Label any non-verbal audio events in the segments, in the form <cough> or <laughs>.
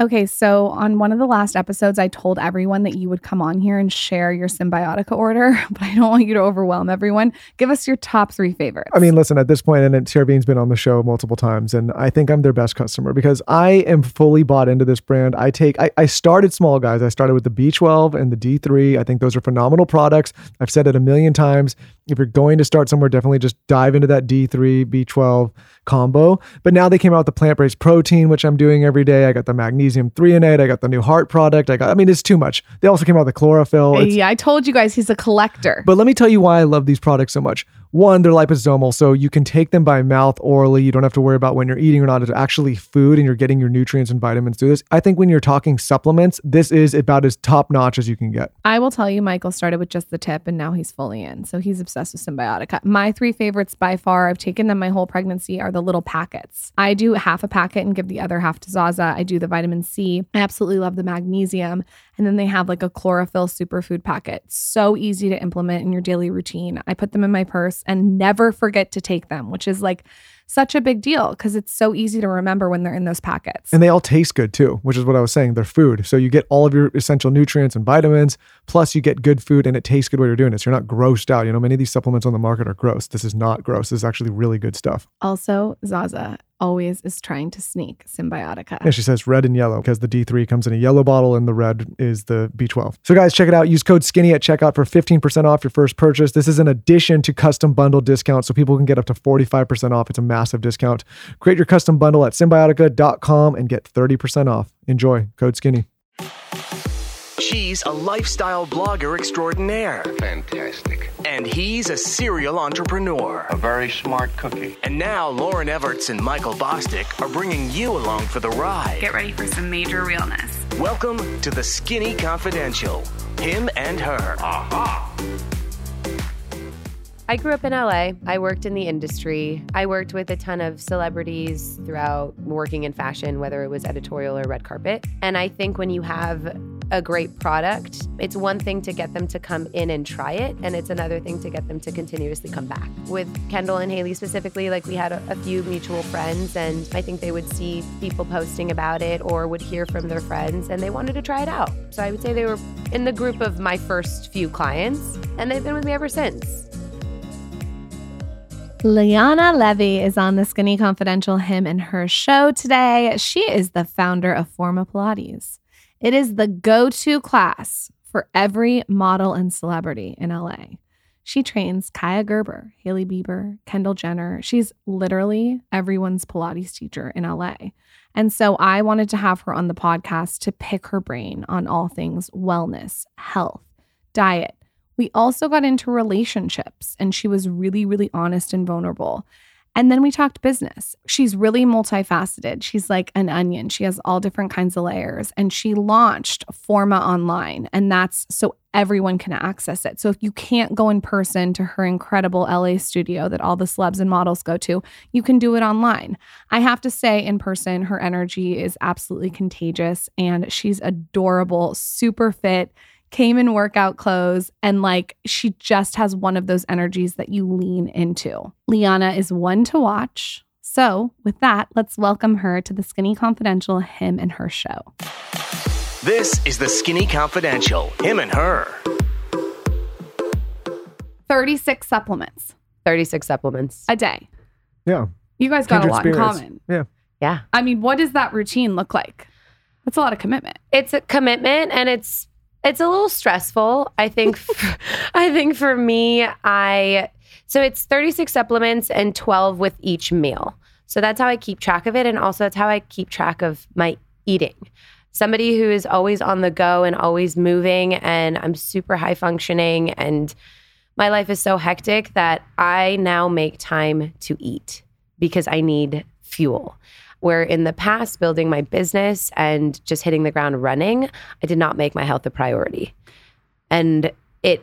Okay, so on one of the last episodes, I told everyone that you would come on here and share your Cymbiotika order, <laughs> but I don't want you to overwhelm everyone. Give us your top three favorites. I mean, listen, at this point, and Chervine's been on the show multiple times, and I think I'm their best customer because I am fully bought into this brand. I take, I, I started small, guys. I started with the B12 and the D3. I think those are phenomenal products. I've said it a million times. If you're going to start somewhere, definitely just dive into that D3, B12 combo. But now they came out with the plant based protein, which I'm doing every day. I got the magnesium threonate. I got the new heart product. I got, I mean, it's too much. They also came out with the chlorophyll. It's- yeah, I told you guys he's a collector. but let me tell you why I love these products so much. One, they're liposomal, so you can take them by mouth orally. You don't have to worry about when you're eating or not. It's actually food and you're getting your nutrients and vitamins through this. I think when you're talking supplements, this is about as top notch as you can get. I will tell you, Michael started with just the tip and now he's fully in. So he's obsessed with Cymbiotika. My three favorites by far, I've taken them my whole pregnancy, are the little packets. I do half a packet and give the other half to Zaza. I do the vitamin C. I absolutely love the magnesium. And then they have like a chlorophyll superfood packet. So easy to implement in your daily routine. I put them in my purse and never forget to take them, which is like such a big deal because it's so easy to remember when they're in those packets. And they all taste good too, which is what I was saying. They're food. So you get all of your essential nutrients and vitamins, plus you get good food and it tastes good while you're doing it. So you're not grossed out. You know, many of these supplements on the market are gross. This is not gross. This is actually really good stuff. Also, Zaza always is trying to sneak Cymbiotika. Yeah, she says red and yellow because the D3 comes in a yellow bottle and the red is the B12. So, guys, check it out. Use code SKINNY at checkout for 15% off your first purchase. This is in addition to custom bundle discount, so people can get up to 45% off. It's a massive discount. Create your custom bundle at cymbiotika.com and get 30% off. Enjoy. Code SKINNY. She's a lifestyle blogger extraordinaire, Fantastic. and he's a serial entrepreneur. A very smart cookie. And now Lauryn Evarts and Michael Bosstick are bringing you along for the ride. Get ready for some major realness. Welcome to the Skinny Confidential. Him and her. Aha. I grew up in LA. I worked in the industry. I worked with a ton of celebrities throughout working in fashion, whether it was editorial or red carpet. And I think when you have a great product, it's one thing to get them to come in and try it, and it's another thing to get them to continuously come back. With Kendall and Hailey specifically, like we had a, a few mutual friends, and I think they would see people posting about it or would hear from their friends, and they wanted to try it out. So I would say they were in the group of my first few clients, and they've been with me ever since. Liana Levi is on the Skinny Confidential Him and Her show today. She is the founder of Forma Pilates. It is the go to class for every model and celebrity in LA. She trains Kaia Gerber, Hailey Bieber, Kendall Jenner. She's literally everyone's Pilates teacher in LA. And so I wanted to have her on the podcast to pick her brain on all things wellness, health, diet. We also got into relationships, and she was really, really honest and vulnerable. And then we talked business. She's really multifaceted. She's like an onion. She has all different kinds of layers. And she launched Forma online, and that's so everyone can access it. So if you can't go in person to her incredible LA studio that all the celebs and models go to, you can do it online. I have to say, in person, her energy is absolutely contagious, and she's adorable, super fit came in workout clothes and like she just has one of those energies that you lean into. Liana is one to watch. So, with that, let's welcome her to the Skinny Confidential Him and Her show. This is the Skinny Confidential. Him and her. 36 supplements 36 supplements. a day. Yeah. You guys got Kindred a lot in spirits. common. Yeah. Yeah. I mean, what does that routine look like? That's a lot of commitment. It's a commitment and it's it's a little stressful. I think <laughs> I think for me I so it's 36 supplements and 12 with each meal. So that's how I keep track of it and also that's how I keep track of my eating. Somebody who is always on the go and always moving and I'm super high functioning and my life is so hectic that I now make time to eat because I need fuel. Where in the past, building my business and just hitting the ground running, I did not make my health a priority. And it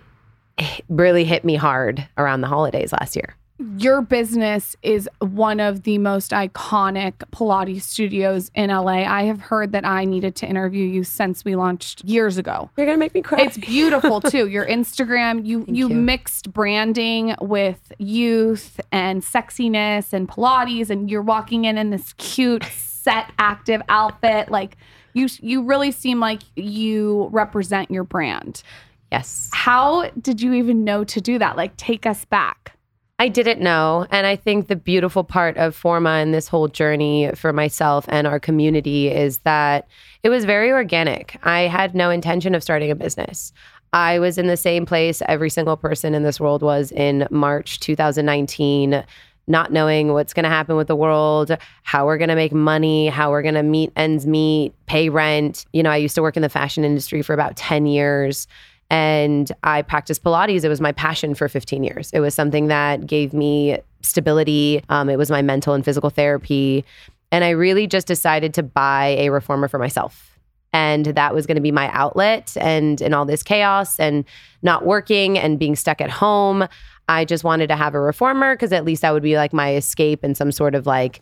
really hit me hard around the holidays last year. Your business is one of the most iconic Pilates studios in LA. I have heard that I needed to interview you since we launched years ago. You're gonna make me cry. It's beautiful too. <laughs> Your Instagram, you you, you. mixed branding with youth and sexiness and Pilates, and you're walking in in this cute set active outfit. Like you you really seem like you represent your brand. yes. How did you even know to do that? Like take us back. I didn't know. And I think the beautiful part of Forma and this whole journey for myself and our community is that it was very organic. I had no intention of starting a business. I was in the same place every single person in this world was in March 2019, not knowing what's going to happen with the world, how we're going to make money, how we're going to meet ends meet, pay rent. You know, I used to work in the fashion industry for about 10 years and I practiced Pilates. It was my passion for 15 years. It was something that gave me stability. Um, it was my mental and physical therapy. And I really just decided to buy a reformer for myself. And that was going to be my outlet. And in all this chaos and not working and being stuck at home, I just wanted to have a reformer because at least that would be like my escape and some sort of like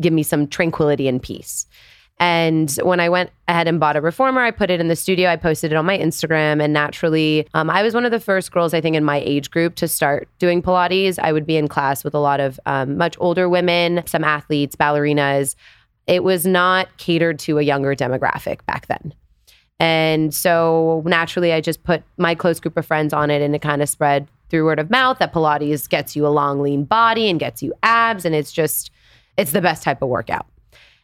give me some tranquility and peace. And when I went ahead and bought a reformer, I put it in the studio. I posted it on my Instagram. And naturally, um, I was one of the first girls, I think, in my age group to start doing Pilates. I would be in class with a lot of um, much older women, some athletes, ballerinas. It was not catered to a younger demographic back then. And so naturally, I just put my close group of friends on it and it kind of spread through word of mouth that Pilates gets you a long, lean body and gets you abs. And it's just, it's the best type of workout.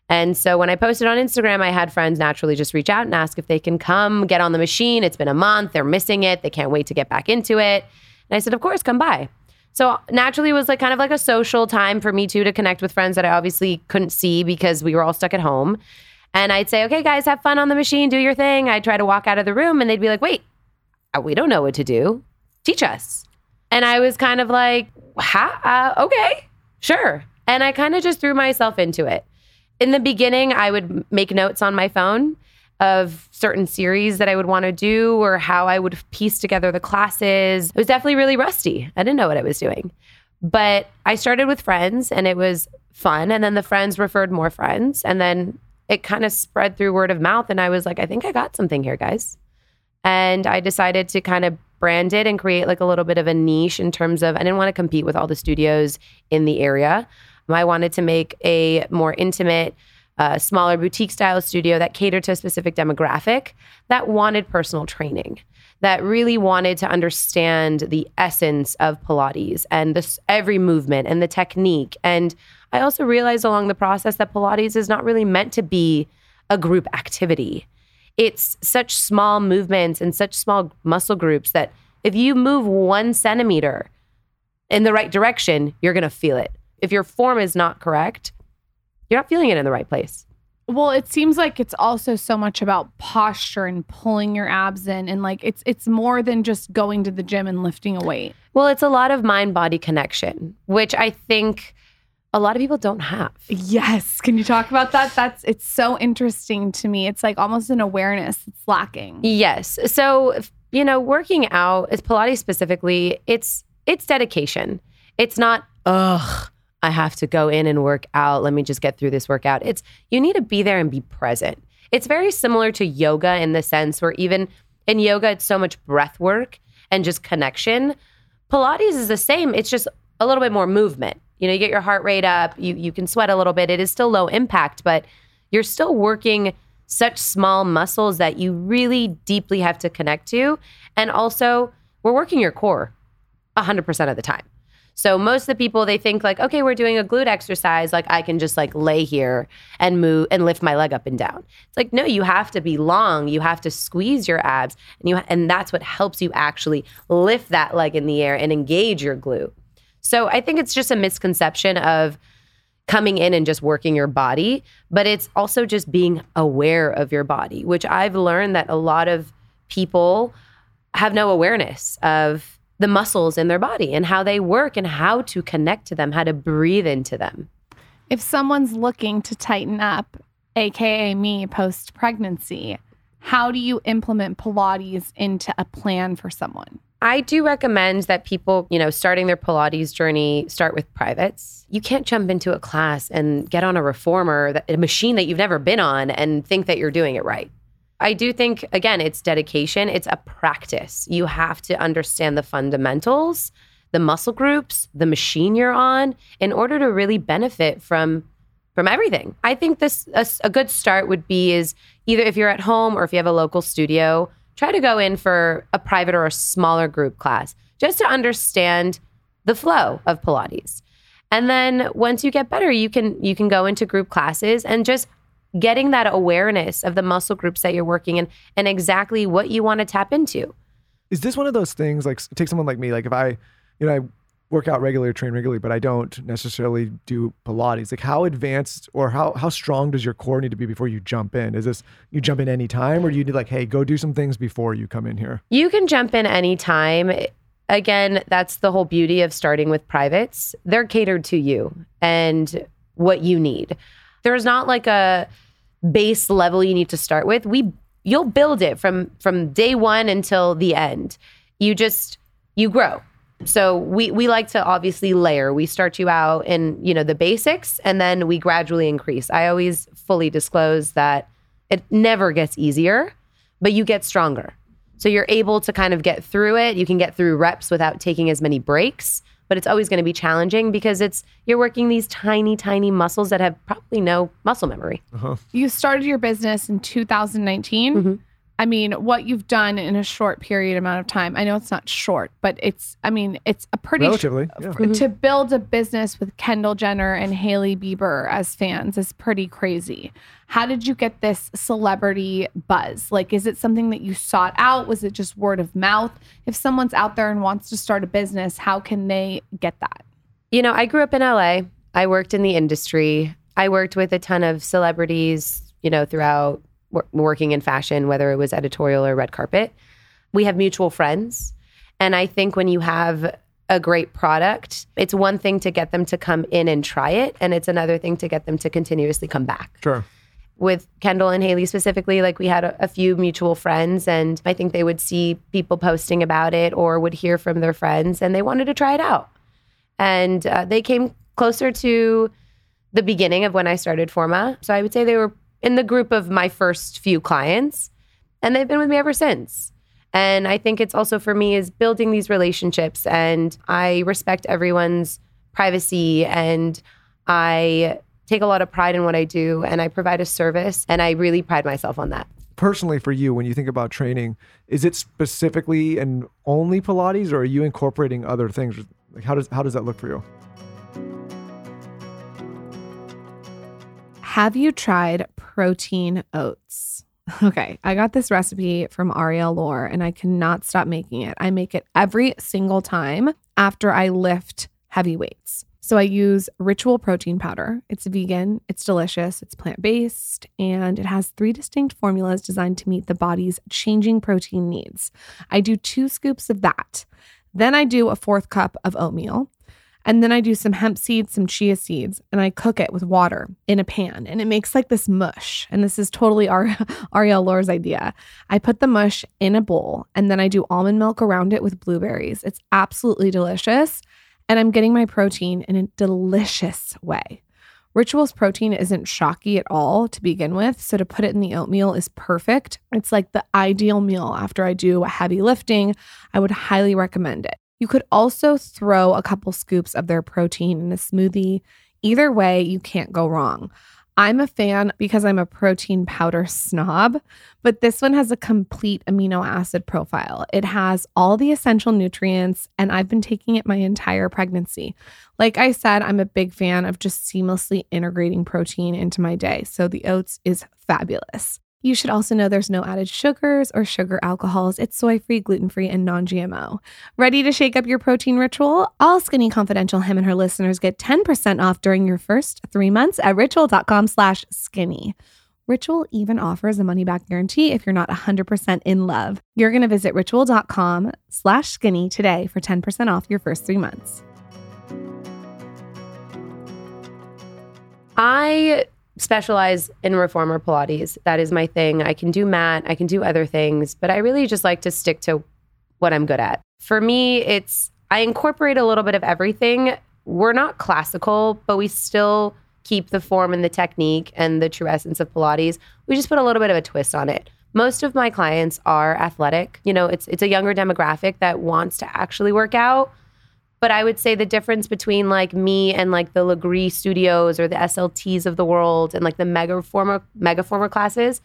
And so when I posted on Instagram, I had friends naturally just reach out and ask if they can come get on the machine. It's been a month, they're missing it, they can't wait to get back into it. And I said, Of course, come by. So naturally, it was like kind of like a social time for me too to connect with friends that I obviously couldn't see because we were all stuck at home. And I'd say, Okay, guys, have fun on the machine, do your thing. I'd try to walk out of the room and they'd be like, Wait, uh, we don't know what to do. Teach us. And I was kind of like, uh, okay, sure. And I kind of just threw myself into it in the beginning, I would make notes on my phone of certain series that I would want to do or how I would piece together the classes. It was definitely really rusty. I didn't know what I was doing. But I started with friends and it was fun. And then the friends referred more friends. And then it kind of spread through word of mouth. And I was like, I think I got something here, guys. And I decided to kind of brand it and create like a little bit of a niche in terms of, I didn't want to compete with all the studios in the area. I wanted to make a more intimate, uh, smaller boutique style studio that catered to a specific demographic that wanted personal training, that really wanted to understand the essence of Pilates and this every movement and the technique. And I also realized along the process that Pilates is not really meant to be a group activity. It's such small movements and such small muscle groups that if you move one centimeter in the right direction, you're going to feel it if your form is not correct, you're not feeling it in the right place. Well, it seems like it's also so much about posture and pulling your abs in and like it's it's more than just going to the gym and lifting a weight. Well, it's a lot of mind body connection, which I think a lot of people don't have. Yes. Can you talk about that? That's it's so interesting to me. It's like almost an awareness that's lacking. Yes. So, you know, working out, is Pilates specifically, it's it's dedication. It's not ugh I have to go in and work out. Let me just get through this workout. It's you need to be there and be present. It's very similar to yoga in the sense where even in yoga, it's so much breath work and just connection. Pilates is the same. It's just a little bit more movement. You know, you get your heart rate up, you you can sweat a little bit. It is still low impact, but you're still working such small muscles that you really deeply have to connect to. And also, we're working your core 100% of the time. So most of the people they think like, okay, we're doing a glute exercise, like I can just like lay here and move and lift my leg up and down. It's like no, you have to be long. You have to squeeze your abs, and you and that's what helps you actually lift that leg in the air and engage your glute. So I think it's just a misconception of coming in and just working your body, but it's also just being aware of your body, which I've learned that a lot of people have no awareness of the muscles in their body and how they work and how to connect to them, how to breathe into them. If someone's looking to tighten up, aka me post pregnancy, how do you implement Pilates into a plan for someone? I do recommend that people, you know, starting their Pilates journey start with privates. You can't jump into a class and get on a reformer, that- a machine that you've never been on, and think that you're doing it right. I do think, again, it's dedication, it's a practice. You have to understand the fundamentals, the muscle groups, the machine you're on, in order to really benefit from from everything. I think this a, a good start would be is either if you're at home or if you have a local studio, try to go in for a private or a smaller group class just to understand the flow of Pilates. And then once you get better, you can you can go into group classes and just getting that awareness of the muscle groups that you're working in and exactly what you want to tap into. Is this one of those things like take someone like me, like if I, you know, I work out regularly, train regularly, but I don't necessarily do Pilates. Like how advanced or how how strong does your core need to be before you jump in? Is this you jump in any time or do you need like, hey, go do some things before you come in here? You can jump in anytime. Again, that's the whole beauty of starting with privates. They're catered to you and what you need. There's not like a base level you need to start with. We you'll build it from from day 1 until the end. You just you grow. So we we like to obviously layer. We start you out in, you know, the basics and then we gradually increase. I always fully disclose that it never gets easier, but you get stronger. So you're able to kind of get through it. You can get through reps without taking as many breaks, but it's always going to be challenging because it's you're working these tiny tiny muscles that have probably no muscle memory. You started your business in 2019. Mm-hmm. I mean, what you've done in a short period amount of time. I know it's not short, but it's I mean, it's a pretty Relatively, yeah. f- mm-hmm. to build a business with Kendall Jenner and Hailey Bieber as fans is pretty crazy. How did you get this celebrity buzz? Like is it something that you sought out? Was it just word of mouth? If someone's out there and wants to start a business, how can they get that? You know, I grew up in LA. I worked in the industry. I worked with a ton of celebrities, you know, throughout wor- working in fashion, whether it was editorial or red carpet. We have mutual friends. And I think when you have a great product, it's one thing to get them to come in and try it, and it's another thing to get them to continuously come back. Sure. with Kendall and Hailey specifically, like we had a, a few mutual friends, and I think they would see people posting about it or would hear from their friends, and they wanted to try it out. And uh, they came closer to the beginning of when I started Forma. So I would say they were in the group of my first few clients, and they've been with me ever since. And I think it's also for me is building these relationships, and I respect everyone's privacy and I take a lot of pride in what I do and I provide a service and I really pride myself on that. Personally, for you, when you think about training, is it specifically and only Pilates, or are you incorporating other things? Like how does how does that look for you? Have you tried protein oats? <laughs> Okay, I got this recipe from Arielle Lorre and I cannot stop making it. I make it every single time after I lift heavy weights. So I use Ritual protein powder. It's vegan, it's delicious, it's plant based, and it has three distinct formulas designed to meet the body's changing protein needs. I do two scoops of that. Then I do a fourth cup of oatmeal. And then I do some hemp seeds, some chia seeds, and I cook it with water in a pan. And it makes like this mush. And this is totally Ar- <laughs> Arielle Lorre's idea. I put the mush in a bowl and then I do almond milk around it with blueberries. It's absolutely delicious. And I'm getting my protein in a delicious way. Rituals protein isn't shocky at all to begin with. So to put it in the oatmeal is perfect. It's like the ideal meal after I do heavy lifting. I would highly recommend it. You could also throw a couple scoops of their protein in a smoothie. Either way, you can't go wrong. I'm a fan because I'm a protein powder snob, but this one has a complete amino acid profile. It has all the essential nutrients, and I've been taking it my entire pregnancy. Like I said, I'm a big fan of just seamlessly integrating protein into my day. So the oats is fabulous. You should also know there's no added sugars or sugar alcohols. It's soy free, gluten free, and non GMO. Ready to shake up your protein ritual? All Skinny Confidential Him and her listeners get 10% off during your first three months at ritual.com slash skinny. Ritual even offers a money back guarantee if you're not 100% in love. You're going to visit ritual.com slash skinny today for 10% off your first three months. I specialize in reformer Pilates. That is my thing. I can do mat, I can do other things, but I really just like to stick to what I'm good at. for me, it's I incorporate a little bit of everything. We're not classical, but we still keep the form and the technique and the true essence of Pilates. We just put a little bit of a twist on it. Most of my clients are athletic. You know, it's it's a younger demographic that wants to actually work out. But I would say the difference between like me and like the Lagree Studios or the SLTs of the world and like the Megaformer mega former classes,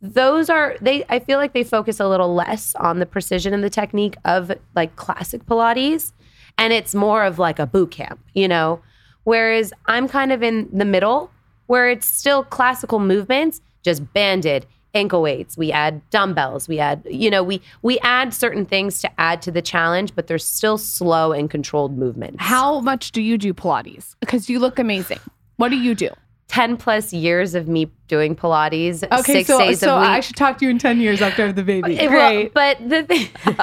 those are they I feel like they focus a little less on the precision and the technique of like classic Pilates. And it's more of like a boot camp, you know? Whereas I'm kind of in the middle where it's still classical movements, just banded ankle weights we add dumbbells we add you know we we add certain things to add to the challenge but there's still slow and controlled movements How much do you do Pilates? Because you look amazing. What do you do? 10 plus years of me doing pilates Okay, six so, days so a week I should talk to you in 10 years after I have the baby. Well, Great. but the thing, <laughs>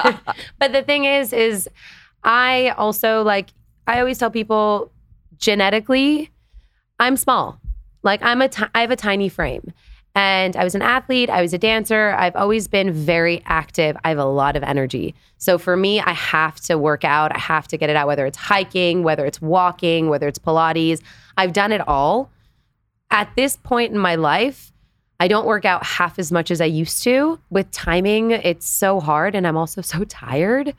but the thing is, is I also like I always tell people genetically, I'm small. Like I'm a ti- I have a tiny frame. And I was an athlete, I was a dancer. I've always been very active. I have a lot of energy. So for me, I have to work out. I have to get it out, whether it's hiking, whether it's walking, whether it's Pilates. I've done it all. At this point in my life, I don't work out half as much as I used to. With timing, it's so hard. And I'm also <laughs> so tired.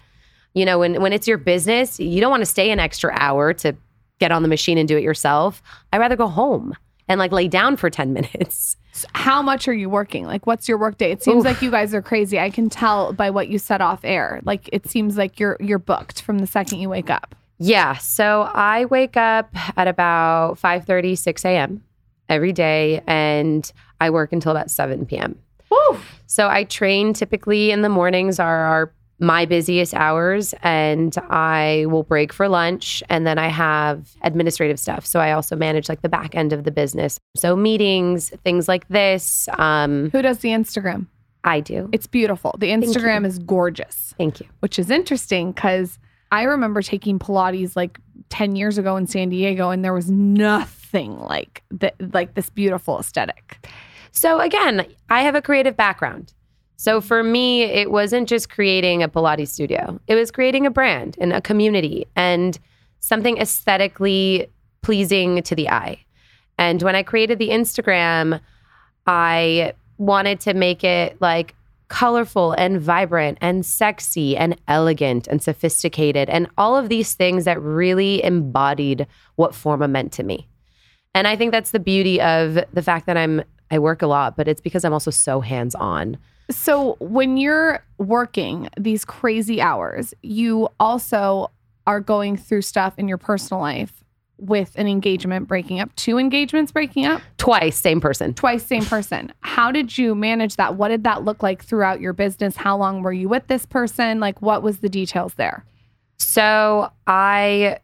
You know, when, when it's your business, you don't want to stay an extra hour to get on the machine and do it yourself. I'd rather go home and like lay down for 10 <laughs> minutes. So how much are you working? Like, what's your work day? It seems like you guys are crazy. I can tell by what you said off air. Like, it seems like you're you're booked from the second you wake up. Yeah. So I wake up at about 5 6 a.m. every day and I work until about 7 p.m. Woo! So I train typically in the mornings are our my busiest hours and I will break for lunch and then I have administrative stuff. So I also manage like the back end of the business. So meetings, things like this, um Who does the Instagram? I do. It's beautiful. The Instagram is gorgeous, Thank you. which is interesting because I remember taking Pilates like 10 years ago in San Diego and there was nothing like the, like this beautiful aesthetic. So again, I have a creative background. So for me, it wasn't just creating a Pilates studio. It was creating a brand and a community and something aesthetically pleasing to the eye. And when I created the Instagram, I wanted to make it like colorful and vibrant and sexy and elegant and sophisticated and all of these things that really embodied what Forma meant to me. And I think that's the beauty of the fact that I'm I work a lot, but it's because I'm also so hands-on. So when you're working these crazy hours, you also are going through stuff in your personal life with an engagement breaking up, two engagements breaking up, Twice, same person. twice same person. How did you manage that? What did that look like throughout your business? How long were you with this person? Like what was the details there? So I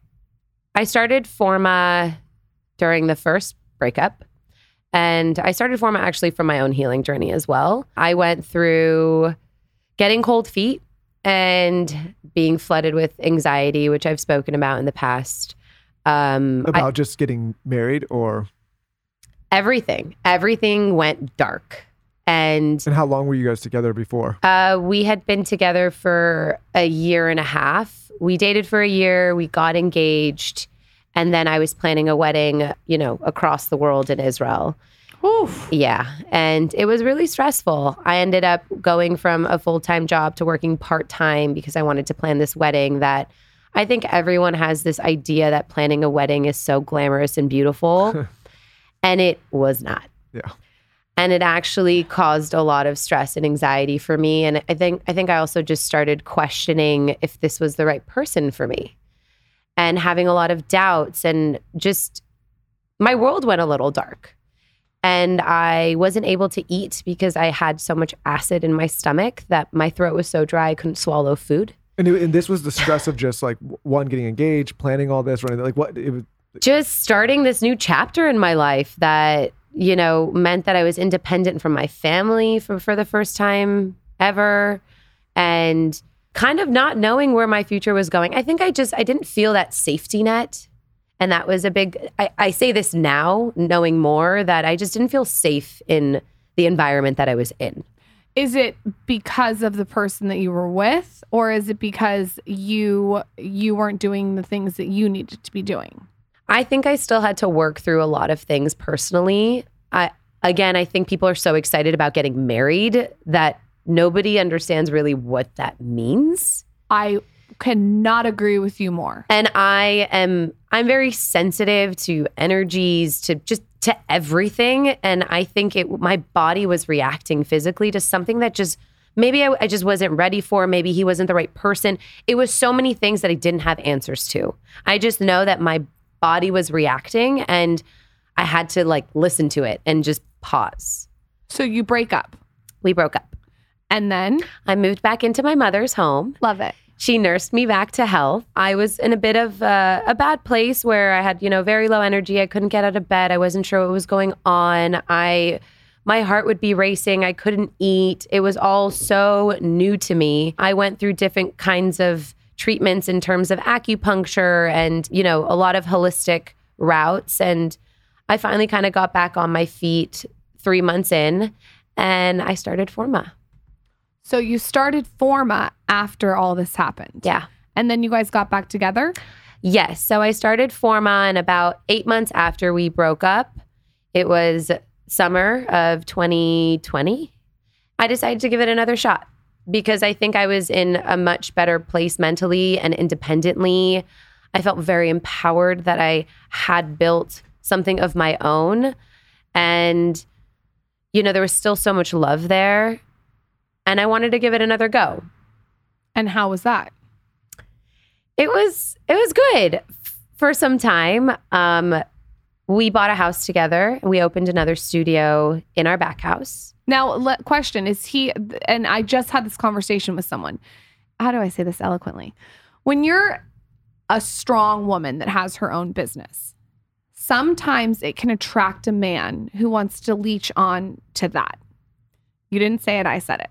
I started Forma during the first breakup. And I started Forma actually from my own healing journey as well. I went through getting cold feet and being flooded with anxiety, which I've spoken about in the past. Um, I- About just getting married or everything, everything went dark. And and how long were you guys together before? Uh, we had been together for a year and a half. We dated for a year. We got engaged, and then I was planning a wedding, you know, across the world in Israel. Oof. Yeah, and it was really stressful. I ended up going from a full time job to working part time because I wanted to plan this wedding. That I think everyone has this idea that planning a wedding is so glamorous and beautiful, <laughs> and it was not Yeah. and it actually caused a lot of stress and anxiety for me and i think i think i also just started questioning if this was the right person for me and having a lot of doubts and just my world went a little dark and i wasn't able to eat because i had so much acid in my stomach that my throat was so dry i couldn't swallow food And, it, and this was the stress of just like one getting engaged, planning all this, running like what it was. just starting this new chapter in my life that you know meant that I was independent from my family for for the first time ever and kind of not knowing where my future was going. I think I just I didn't feel that safety net and that was a big I, I say this now knowing more that I just didn't feel safe in the environment that I was in. Is it because of the person that you were with or is it because you you weren't doing the things that you needed to be doing? I think I still had to work through a lot of things personally. I again, I think people are so excited about getting married that nobody understands really what that means. I cannot agree with you more. And I am I'm very sensitive to energies, to just to everything. And I think it my body was reacting physically to something that just maybe I, I just wasn't ready for. Maybe he wasn't the right person. It was so many things that I didn't have answers to. I just know that my body was reacting and I had to like listen to it and just pause. So you break up We broke up. And then I moved back into my mother's home. love it. She nursed me back to health. I was in a bit of uh, a bad place where I had, you know, very low energy. I couldn't get out of bed. I wasn't sure what was going on. I my heart would be racing. I couldn't eat. It was all so new to me. I went through different kinds of treatments in terms of acupuncture and, you know, a lot of holistic routes and I finally kind of got back on my feet 3 months in and I started Forma. So you started Forma after all this happened. Yeah. And then you guys got back together? Yes. So I started Forma, and about eight months after we broke up, it was summer of 2020. I decided to give it another shot because I think I was in a much better place mentally and independently. I felt very empowered that I had built something of my own. And, you know, there was still so much love there. And I wanted to give it another go. And how was that? It was it was good for some time. Um, we bought a house together we opened another studio in our back house. Now, le- question is he, and I just had this conversation with someone. How do I say this eloquently? When you're a strong woman that has her own business, sometimes it can attract a man who wants to leech on to that. You didn't say it, I said it.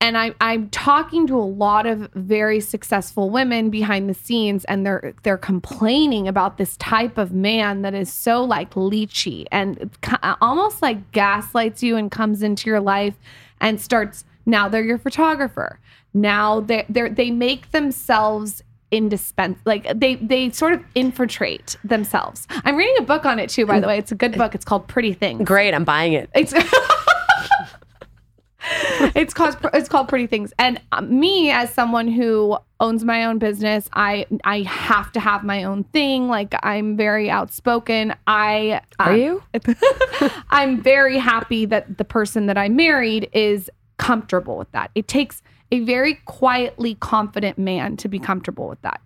And I, I'm talking to a lot of very successful women behind the scenes, and they're they're complaining about this type of man that is so like leechy and almost like gaslights you and comes into your life and starts. Now they're your photographer. Now they they they make themselves indispensable. Like they they sort of infiltrate themselves. I'm reading a book on it too, by the way. It's a good book. It's called Pretty Things. Great, I'm buying it. It's <laughs> it's called it's called Pretty Things. And uh, me as someone who owns my own business, I I have to have my own thing. Like I'm very outspoken. I Are um, you? <laughs> I'm very happy that the person that I married is comfortable with that. It takes a very quietly confident man to be comfortable with that.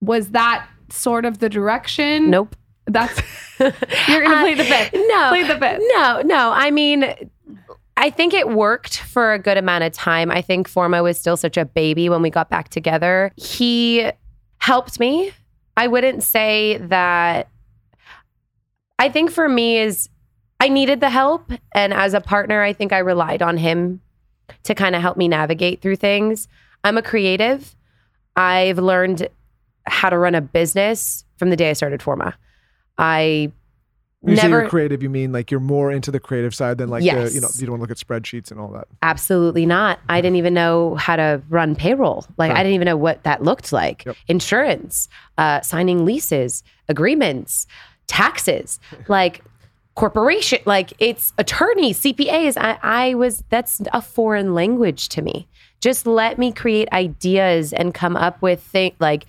Was that sort of the direction? Nope. That's <laughs> you're gonna play the bit. No. Play the bit. No, no. I mean, I think it worked for a good amount of time. I think Forma was still such a baby when we got back together. He helped me. I wouldn't say that. I think for me is I needed the help, and as a partner, I think I relied on him to kind of help me navigate through things. I'm a creative. I've learned how to run a business from the day I started Forma. I When You say you're creative, you mean like you're more into the creative side than like Yes. the, you know, you don't want to look at spreadsheets and all that. Absolutely not. I didn't even know how to run payroll. Like I didn't even know what that looked like. Yep. Insurance, uh, signing leases, agreements, taxes, <laughs> like corporation, like it's attorneys, CPAs. I, I was that's a foreign language to me. Just let me create ideas and come up with things like.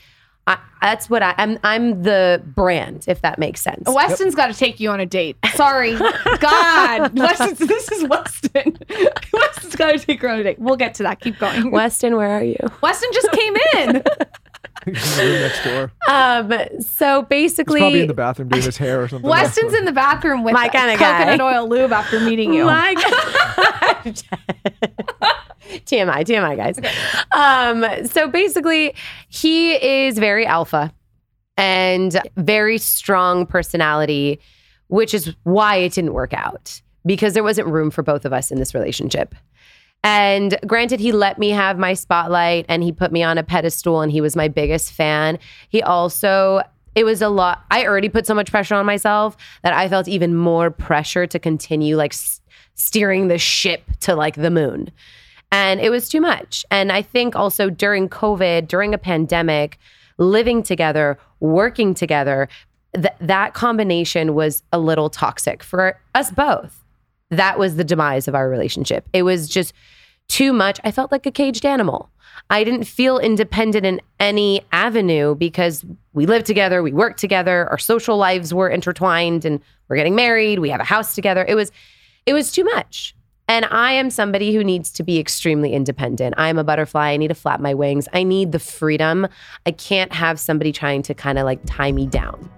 I, that's what I, I'm. I'm the brand, if that makes sense. Weston's got to take you on a date. <laughs> Sorry, God, <laughs> Weston's, this is Weston. <laughs> Weston's got to take her on a date. We'll get to that. Keep going. Weston, where are you? Weston just came in. He's in the room next door. Um. So He's basically, probably in the bathroom doing his hair or something. Weston's in the bathroom with My kinda guy. coconut oil lube after meeting you. My God. TMI, TMI, guys. Um, so basically, he is very alpha and very strong personality, which is why it didn't work out because there wasn't room for both of us in this relationship. And granted, he let me have my spotlight and he put me on a pedestal and he was my biggest fan. He also, it was a lot. I already put so much pressure on myself that I felt even more pressure to continue like s- steering the ship to like the moon. And it was too much. And I think also during COVID, during a pandemic, living together, working together, th- that combination was a little toxic for us both. That was the demise of our relationship. It was just too much. I felt like a caged animal. I didn't feel independent in any avenue because we lived together, we worked together, our social lives were intertwined and we're getting married, we have a house together. It was it was too much. And I am somebody who needs to be extremely independent. I'm a butterfly. I need to flap my wings. I need the freedom. I can't have somebody trying to kind of like tie me down.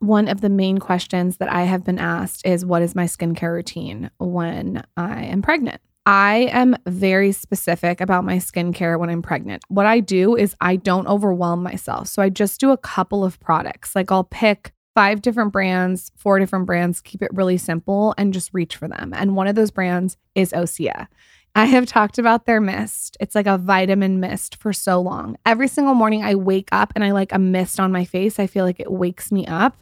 One of the main questions that I have been asked is what is my skincare routine when I am pregnant? I am very specific about my skincare when I'm pregnant. What I do is I don't overwhelm myself. So I just do a couple of products. Like I'll pick five different brands, four different brands, keep it really simple and just reach for them. And one of those brands is Osea. I have talked about their mist. It's like a vitamin mist for so long. Every single morning I wake up and I like a mist on my face. I feel like it wakes me up.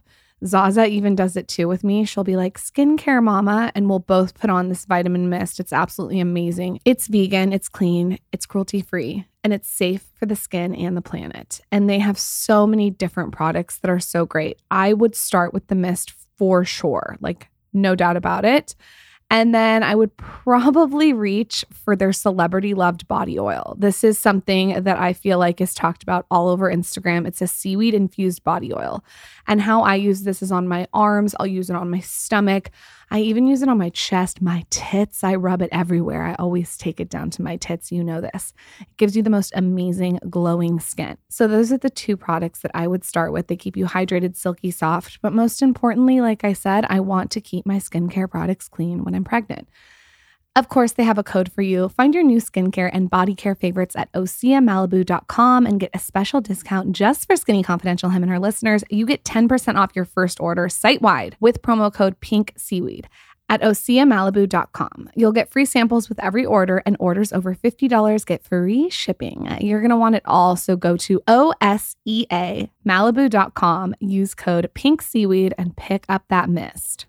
Zaza even does it too with me. She'll be like, skincare mama, and we'll both put on this vitamin mist. It's absolutely amazing. It's vegan, it's clean, it's cruelty free, and it's safe for the skin and the planet. And they have so many different products that are so great. I would start with the mist for sure, like, no doubt about it. And then I would <laughs> probably reach for their celebrity loved body oil. This is something that I feel like is talked about all over Instagram. It's a seaweed infused body oil. And how I use this is on my arms, I'll use it on my stomach. I even use it on my chest, my tits. I rub it everywhere. I always take it down to my tits. You know this. It gives you the most amazing glowing skin. So, those are the two products that I would start with. They keep you hydrated, silky, soft. But most importantly, like I said, I want to keep my skincare products clean when I'm pregnant. Of course, they have a code for you. Find your new skincare and body care favorites at oseamalibu.com and get a special discount just for Skinny Confidential Him and her listeners. You get 10% off your first order site wide with promo code PINK Seaweed at oseamalibu.com. You'll get free samples with every order, and orders over $50 get free shipping. You're going to want it all, so go to oseamalibu.com, use code PINK Seaweed, and pick up that mist.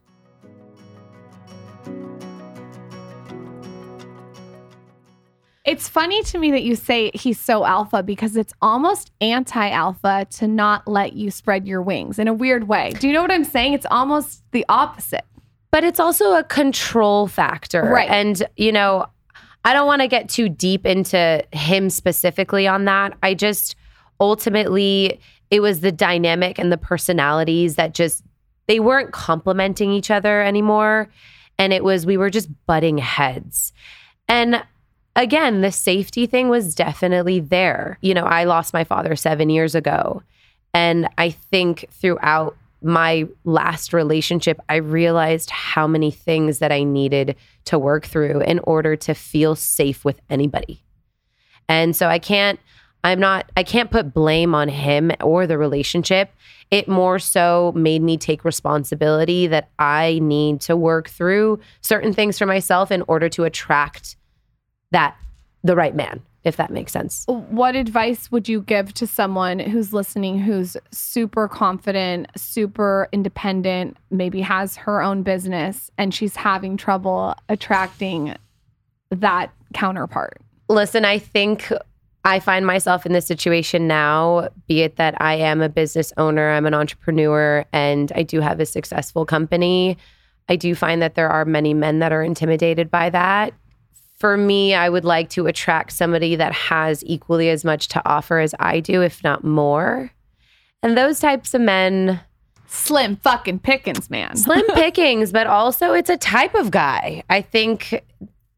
It's funny to me that you say he's so alpha because it's almost anti alpha to not let you spread your wings in a weird way. Do you know what I'm saying? It's almost the opposite. But it's also a control factor. Right. And, you know, I don't want to get too deep into him specifically on that. I just ultimately, it was the dynamic and the personalities that just, they weren't complementing each other anymore. And it was, we were just butting heads. And again, the safety thing was definitely there. You know, I lost my father seven years ago. And I think throughout my last relationship, I realized how many things that I needed to work through in order to feel safe with anybody. And so I can't, I'm not, I can't put blame on him or the relationship. It more so made me take responsibility that I need to work through certain things for myself in order to attract that the right man, if that makes sense. What advice would you give to someone who's listening who's super confident, super independent, maybe has her own business and she's having trouble attracting that counterpart? Listen, I think I find myself in this situation now, be it that I am a business owner, I'm an entrepreneur, and I do have a successful company. I do find that there are many men that are intimidated by that. For me, I would like to attract somebody that has equally as much to offer as I do, if not more. And those types of men, Slim fucking pickings, man. slim <laughs> pickings, but also it's a type of guy. I think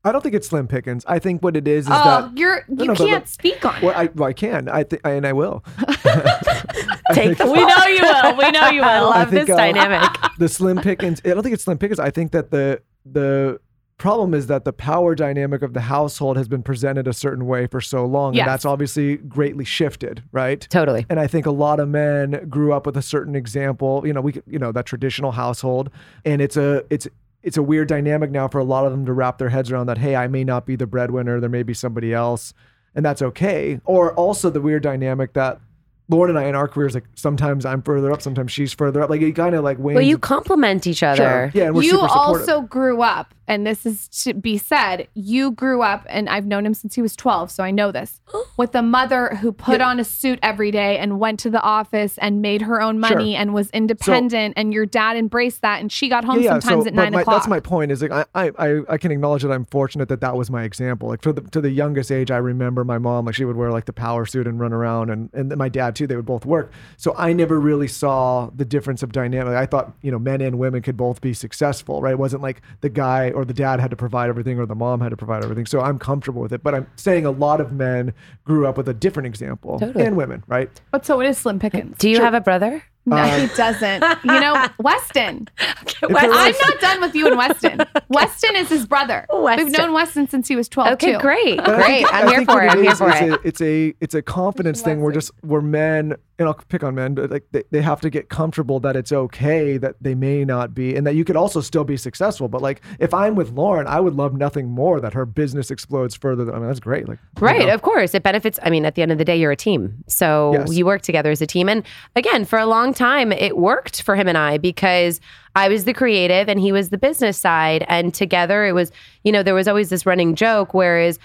I don't think it's slim pickings. I think what it is is Oh, that you're you no, but can't look- speak on well, it. I, well, I can. I think, and I will. <laughs> <laughs> take the We know you will. We know you will. I will. love think, this uh, dynamic. the slim pickings. I don't think it's slim pickings. I think that the the problem is that the power dynamic of the household has been presented a certain way for so long, Yes. and that's obviously greatly shifted, right? Totally. And I think a lot of men grew up with a certain example, you know, we you know that traditional household, and it's a it's it's a weird dynamic now for a lot of them to wrap their heads around that. Hey, I may not be the breadwinner, there may be somebody else, and that's okay. Or also the weird dynamic that Lauryn and I in our careers, like sometimes I'm further up, sometimes she's further up. Like it kind of like wanes. Well, you complement each other. Sure. Yeah, and we're you super supportive. also grew up, and this is to be said, you grew up, and I've known him since he was 12, so I know this, <gasps> with a mother who put on a suit every day and went to the office and made her own money Sure. and was independent, and your dad embraced that, and she got home Yeah, yeah, sometimes so- at nine my, o'clock. That's my point. Is like I, I I I can acknowledge that I'm fortunate that that was my example. Like for the to the youngest age, I remember my mom like she would wear like the power suit and run around, and and my dad too. They would both work. So I never really saw the difference of dynamic. I thought you know men and women could both be successful, right? It wasn't like the guy or the dad had to provide everything or the mom had to provide everything. So I'm comfortable with it. But I'm saying a lot of men grew up with a different example, Totally. and women, right? but so it is Slim Pickens. Do you have a brother? No, Uh, he doesn't. You know, <laughs> Weston. If it I'm not done with you and Weston. <laughs> Weston is his brother. Weston. We've known Weston since he was 12 Okay, too. great, But I great. think- I'm I here think for what it. I'm here is, for it's it. A, it's a it's a confidence thing. We're just we're men, and I'll pick on men, but like they, they have to get comfortable that it's okay that they may not be, and that you could also still be successful. But like if I'm with Lauryn, I would love nothing more that her business explodes further. Than, I mean, that's great. Like you Right, know. of course. It benefits. I mean, at the end of the day, you're a team. So Yes. you work together as a team. And again, for a long time, it worked for him and I because I was the creative and he was the business side. And together it was, you know, there was always this running joke, whereas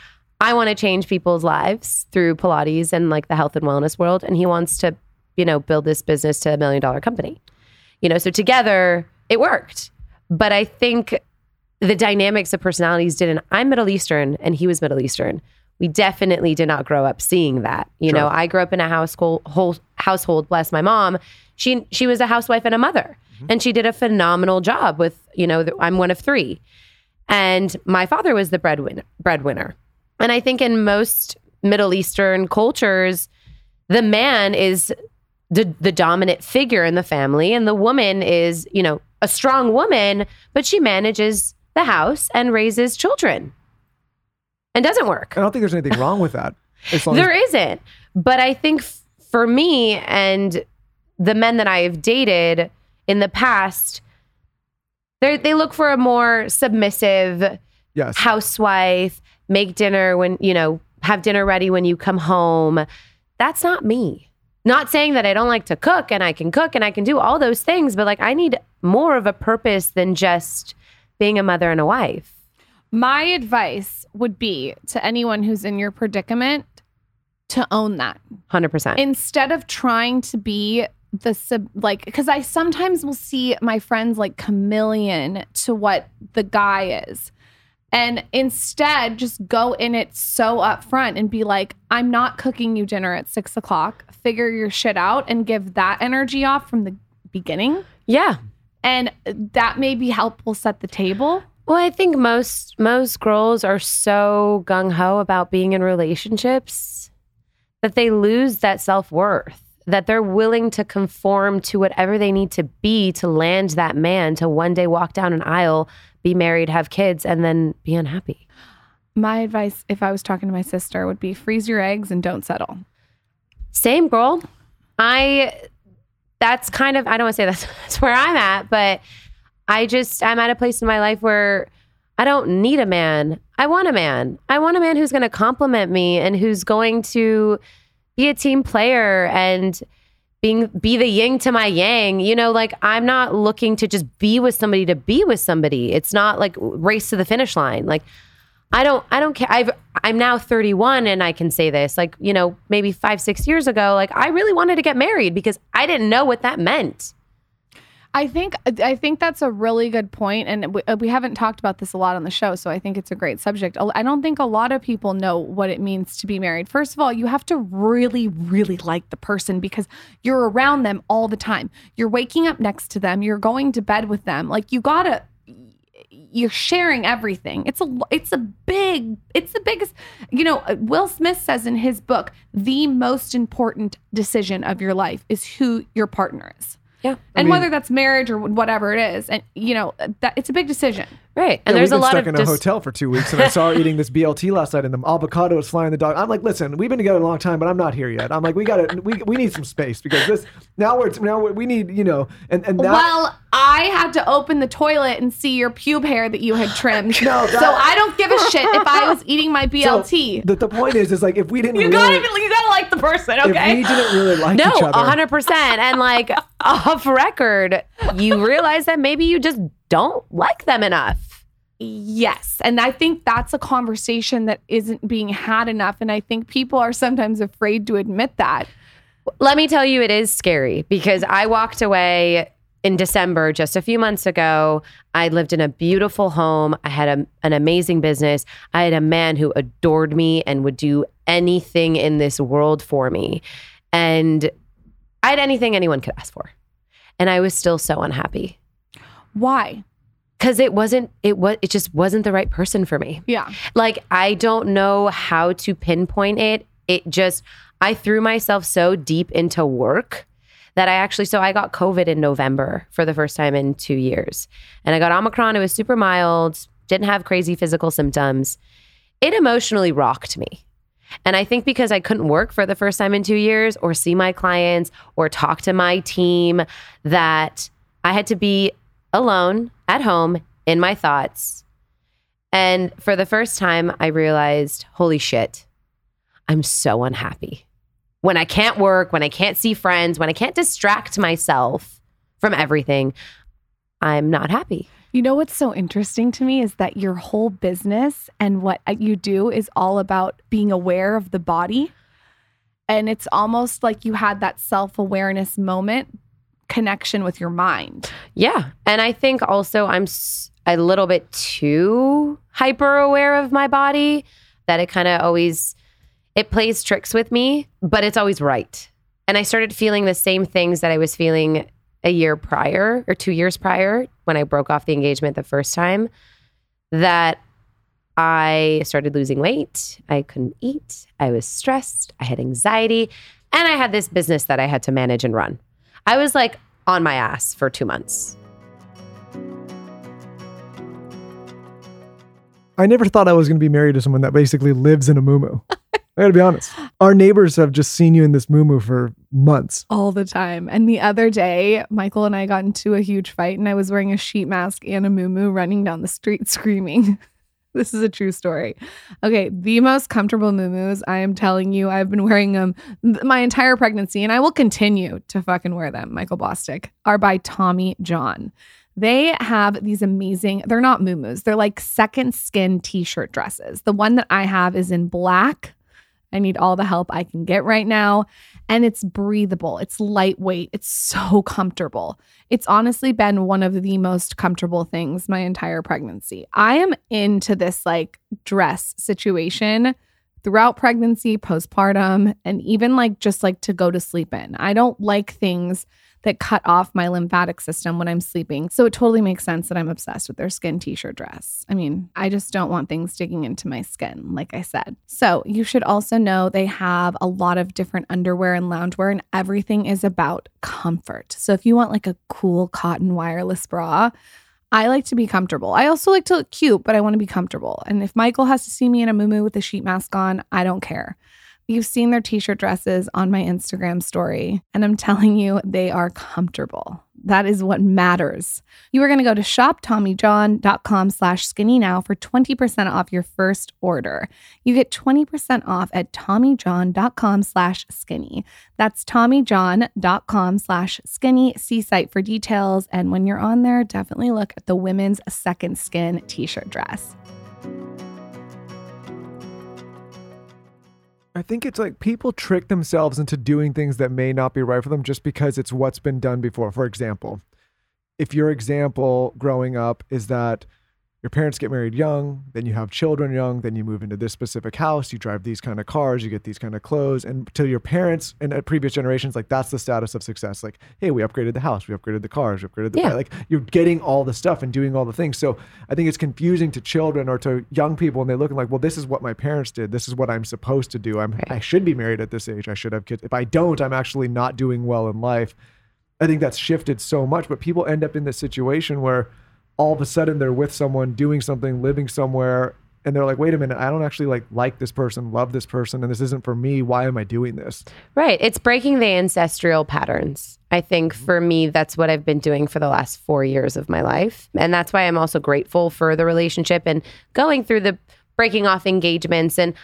I want to change people's lives through Pilates and like the health and wellness world. And he wants to, you know, build this business to a million dollar company. You know, so together it worked. But I think the dynamics of personalities didn't. I'm Middle Eastern and he was Middle Eastern. We definitely did not grow up seeing that. You know, I grew up in a household whole household. Bless my mom. She she was a housewife and a mother, mm-hmm. and she did a phenomenal job with. You know, I'm one of three, and my father was the breadwinner. Breadwinner, and I think in most Middle Eastern cultures, the man is the the dominant figure in the family, and the woman is you know a strong woman, but she manages the house and raises children, and doesn't work. I don't think there's anything wrong with that. Long as- There isn't. But I think f- for me and the men that I have dated in the past, they they look for a more submissive yes. housewife, make dinner when, you know, have dinner ready when you come home. That's not me. Not saying that I don't like to cook and I can cook and I can do all those things, but like I need more of a purpose than just being a mother and a wife. My advice would be to anyone who's in your predicament to own that. 100%. instead of trying to be the sub like because i sometimes will see my friends like chameleon to what the guy is and instead just go in it so upfront and be like i'm not cooking you dinner at six o'clock figure your shit out and give that energy off from the beginning yeah. and that maybe help will set the table Well, I think most most girls are so gung ho about being in relationships that they lose that self worth. That they're willing to conform to whatever they need to be to land that man to one day walk down an aisle, be married, have kids, and then be unhappy. my advice if i was talking to my sister would be freeze your eggs and don't settle Same girl. I that's kind of I don't want to say that's, <laughs> that's where I'm at, but I just I'm at a place in my life where I don't need a man. I want a man. I want a man who's going to compliment me and who's going to be a team player and being be the yin to my yang. You know, like I'm not looking to just be with somebody to be with somebody. It's not like race to the finish line. Like I don't I don't care. I've I'm now 31 and I can say this. Like, you know, maybe 5 6 years ago, like I really wanted to get married because I didn't know what that meant. I think I think that's a really good point, and we, uh, we haven't talked about this a lot on the show, so I think it's a great subject. I don't think a lot of people know what it means to be married. First of all, you have to really, really like the person because you're around them all the time. You're waking up next to them. You're going to bed with them. Like you gotta. You're sharing everything. It's a it's a big it's the biggest. You know, uh, Will Smith says in his book, the most important decision of your life is who your partner is Yeah. and mean- whether that's marriage or whatever it is and you know that it's a big decision Right. And Yeah, there's we've a lot stuck of in a dis- hotel for two weeks, and I saw her eating this BLT last night, and the avocado was flying the dog. I'm like, listen, we've been together a long time, but I'm not here yet. I'm like, we got to, we, we need some space because this now we're now we're, we need you know, and and that, well, I had to open the toilet and see your pube hair that you had trimmed. <laughs> No, so I don't give a shit if I was eating my so BLT. the, the point is, is like if we didn't you really, gotta, you gotta like the person, if okay? we didn't really like No, each other, 100%. And like <laughs> off record, you realize that maybe you just don't like them enough. Yes. And I think that's a conversation that isn't being had enough. And I think people are sometimes afraid to admit that. Let me tell you, it is scary because I walked away in December just a few months ago. I lived in a beautiful home. I had a, an amazing business. I had a man who adored me and would do anything in this world for me. And I had anything anyone could ask for. And I was still so unhappy Why? because it wasn't, it was, it just wasn't the right person for me. Yeah. Like I don't know how to pinpoint it. It just I threw myself so deep into work that I actually so I got COVID in November for the first time in 2 years. And I got Omicron, it was super mild, didn't have crazy physical symptoms. It emotionally rocked me. And I think because I couldn't work for the first time in 2 years or see my clients or talk to my team that I had to be alone at home in my thoughts and for the first time, I realized, holy shit, I'm so unhappy. When I can't work, when I can't see friends, when I can't distract myself from everything, I'm not happy. You know what's so interesting to me is that your whole business and what you do is all about being aware of the body. And it's almost like you had that self awareness moment connection with your mind. Yeah. And I think also I'm a little bit too hyper aware of my body that it kind of always it plays tricks with me, but it's always right. And I started feeling the same things that I was feeling a year prior or 2 years prior when I broke off the engagement the first time that I started losing weight. I couldn't eat. I was stressed. I had anxiety. And I had this business that I had to manage and run. I was like on my ass for two months. I never thought I was going to be married to someone that basically lives in a muumuu. <laughs> I got to be honest. Our neighbors have just seen you in this muumuu for months. all the time. And the other day, Michael and I got into a huge fight, and I was wearing a sheet mask and a moo running down the street <laughs> screaming. <laughs> this is a true story. Okay, the most comfortable moo I am telling you, I've been wearing them th- my entire pregnancy, and I will continue to fucking wear them. Michael Bosstick are by Tommy John. They have these amazing, they're not moo they're like second skin t shirt dresses. The one that I have is in black. I need all the help I can get right now. And it's breathable, it's lightweight, it's so <laughs> comfortable. It's honestly been one of the most comfortable things my entire pregnancy. I am into this like dress situation throughout pregnancy, postpartum, and even like just like to go to sleep in. I don't like things that cut off my lymphatic system when I'm sleeping. So it totally makes sense that I'm obsessed with their skin t shirt dress. I mean, I just don't want things digging into my skin, like I said. So you should also know they have a lot of different underwear and loungewear, and everything is about comfort. So if you want like a cool cotton wireless bra, I like to be comfortable. I also like to look cute, but I want to be comfortable. And if Michael has to see me in a muumuu with a sheet mask on, I don't care. You've seen their t-shirt dresses on my Instagram story, and I'm telling you, they are comfortable. That is what matters. You are going to go to shoptommyjohn.com slash skinny now for 20% off your first order. You get 20% off at tommyjohn.com slash skinny. That's tommyjohn.com slash skinny. See site for details. And when you're on there, definitely look at the women's second skin t-shirt dress. I think it's like people trick themselves into doing things that may not be right for them just because it's what's been done before. For example, if your example growing up is that your parents get married young, then you have children young, then you move into this specific house, you drive these kind of cars, you get these kind of clothes, and to your parents and at previous generations, like that's the status of success. Like, hey, we upgraded the house, we upgraded the cars, we upgraded the Yeah. like you're getting all the stuff and doing all the things. So I think it's confusing to children or to young people, and they're looking like, well, this is what my parents did, this is what I'm supposed to do. I'm I should be married at this age, I should have kids. If I don't, I'm actually not doing well in life. I think that's shifted so much, but people end up in this situation where all of a sudden they're with someone, doing something, living somewhere, and they're like, wait a minute, I don't actually like like this person, love this person, and this isn't for me. Why am I doing this? Right. It's breaking the ancestral patterns. I think for me, that's what I've been doing for the last four years of my life. And that's why I'm also grateful for the relationship and going through the breaking off engagements. And,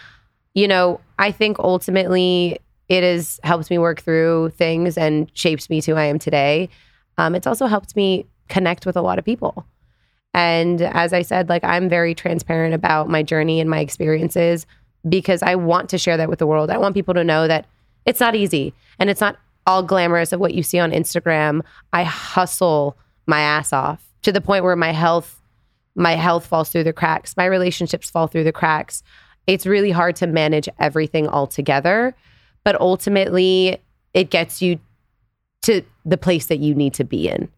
you know, I think ultimately it has helped me work through things and shapes me to who I am today. Um, it's also helped me connect with a lot of people. And as I said, like I'm very transparent about my journey and my experiences because I want to share that with the world. I want people to know that it's not easy and it's not all glamorous of what you see on Instagram. I hustle my ass off to the point where my health my health falls through the cracks, my relationships fall through the cracks. It's really hard to manage everything all together, but ultimately it gets you to the place that you need to be in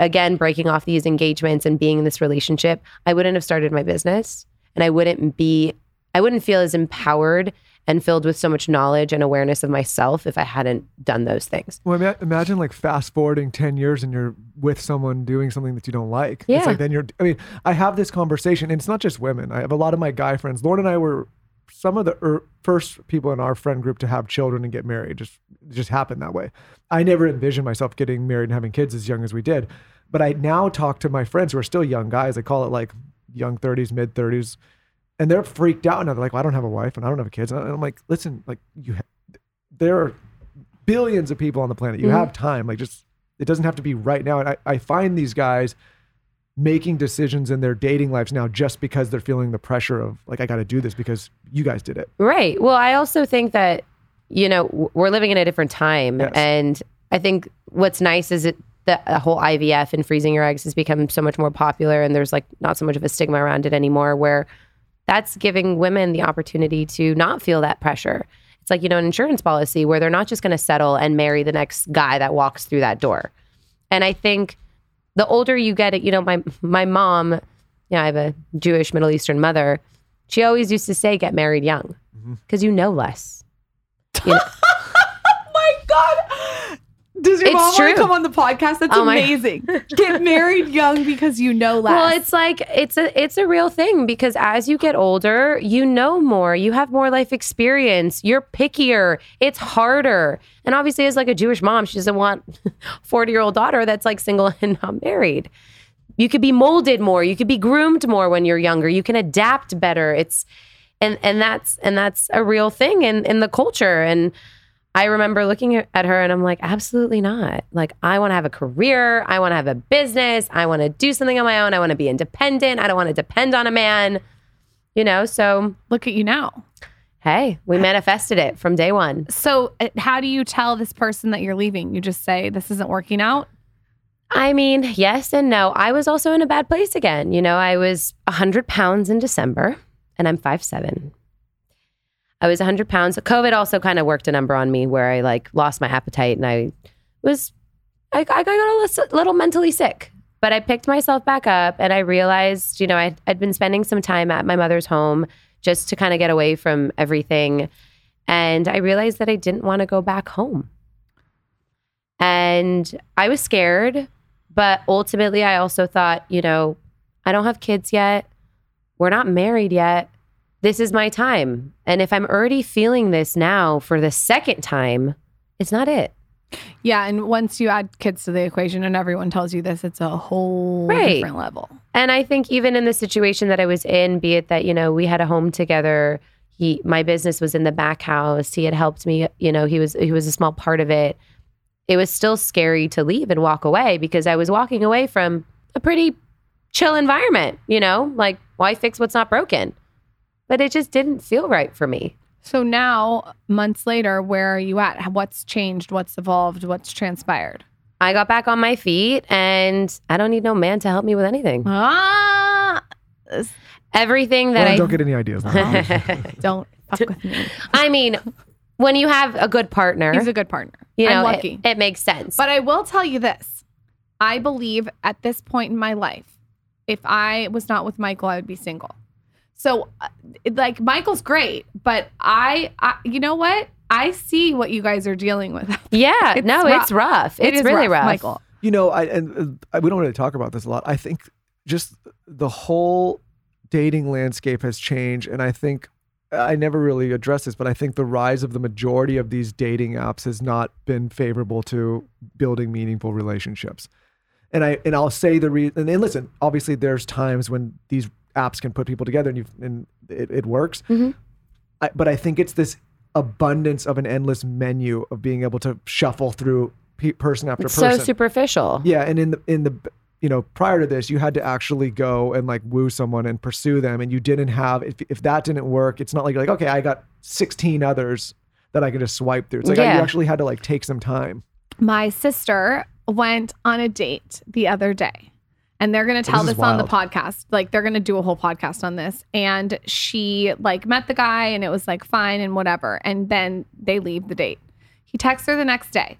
again, breaking off these engagements and being in this relationship, I wouldn't have started my business and I wouldn't be, I wouldn't feel as empowered and filled with so much knowledge and awareness of myself if I hadn't done those things. Well, ima- imagine like fast forwarding 10 years and you're with someone doing something that you don't like. Yeah. It's like then you're, I mean, I have this conversation and it's not just women. I have a lot of my guy friends. Lauryn and I were some of the er, first people in our friend group to have children and get married. Just, just happened that way. I never envisioned myself getting married and having kids as young as we did. But I now talk to my friends who are still young guys. I call it like young 30s, mid 30s. And they're freaked out now. They're like, well, I don't have a wife and I don't have kids. And I'm like, listen, like you, ha- there are billions of people on the planet. You Mhm. have time. Like just, it doesn't have to be right now. And I, I find these guys making decisions in their dating lives now just because they're feeling the pressure of like, I got to do this because you guys did it. Right. Well, I also think that, you know, we're living in a different time. Yes. And I think what's nice is it, the the whole IVF and freezing your eggs has become so much more popular and there's like not so much of a stigma around it anymore where that's giving women the opportunity to not feel that pressure. It's like, you know, an insurance policy where they're not just going to settle and marry the next guy that walks through that door. And I think the older you get, it you know, my my mom, yeah, I have a Jewish Middle Eastern mother. She always used to say, "Get married young," mm-hmm. because you know less. <laughs> You know- Oh my god. Does your It's mom want true. to come on the podcast? That's Oh amazing. <laughs> Get married young because you know less. Well, it's like it's a it's a real thing because as you get older, you know more, you have more life experience, you're pickier, it's harder. And obviously as like a Jewish mom, she doesn't want <laughs> 40-year-old daughter that's like single and not married. You could be molded more, you could be groomed more when you're younger. You can adapt better. It's and and that's and that's a real thing in in the culture and I remember looking at her and I'm like, absolutely not. Like, I want to have a career. I want to have a business. I want to do something on my own. I want to be independent. I don't want to depend on a man, you know? So, look at you now. hey, we manifested it from day one. So, uh, how do you tell this person that you're leaving? You just say this isn't working out. I mean, yes and no. I was also in a bad place again. You know, I was 100 pounds in December and I'm 5'7. I was 100 pounds. COVID also kind of worked a number on me where I like lost my appetite and I was, I, I got a little, mentally sick. But I picked myself back up and I realized, you know, I, I'd been spending some time at my mother's home just to kind of get away from everything. And I realized that I didn't want to go back home. And I was scared, but ultimately, I also thought, you know, I don't have kids yet. We're not married yet. This is my time. And if I'm already feeling this now for the second time, it's not it. Yeah, and once you add kids to the equation, and everyone tells you this, it's a whole Right. different level. And I think even in the situation that I was in, be it that, you know, we had a home together, he my business was in the back house. He had helped me, you know, he was he was a small part of it. It was still scary to leave and walk away because I was walking away from a pretty chill environment, you know? Like, why fix what's not broken? But it just didn't feel right for me. So now, months later, where are you at? What's changed? What's evolved? What's transpired? I got back on my feet and I don't need no man to help me with anything. Ah, Everything that Lauryn, I don't get any ideas. <laughs> don't fuck with me. I mean, when you have a good partner, He's a good partner. you know, I'm it- lucky. It, makes sense. But I will tell you this. I believe at this point in my life, if I was not with Michael, I would be single. So, uh, like, Michael's great, but I, I, you know what? I see what you guys are dealing with. <laughs> yeah, It's no, rough. it's rough. It It's is really rough. Michael. You know, I and uh, we don't really talk about this a lot. I think just the whole dating landscape has changed. And I think I never really addressed this, but I think the rise of the majority of these dating apps has not been favorable to building meaningful relationships. And I and I'll say the reason. And, and listen, obviously, there's times when these apps can put people together and you and it, it works. Mm-hmm. I, but I think it's this abundance of an endless menu of being able to shuffle through pe- person after It's so superficial. Yeah, and in the in the you know prior to this, you had to actually go and like woo someone and pursue them, and you didn't have if if that didn't work, it's not like you're like okay, I got 16 others that I can just swipe through. It's like Yeah. you actually had to like take some time. My sister went on a date the other day. And they're going to tell this this, on the podcast. Like they're going to do a whole podcast on this. And she like met the guy and it was like fine and whatever. And then they leave the date. He texts her the next day.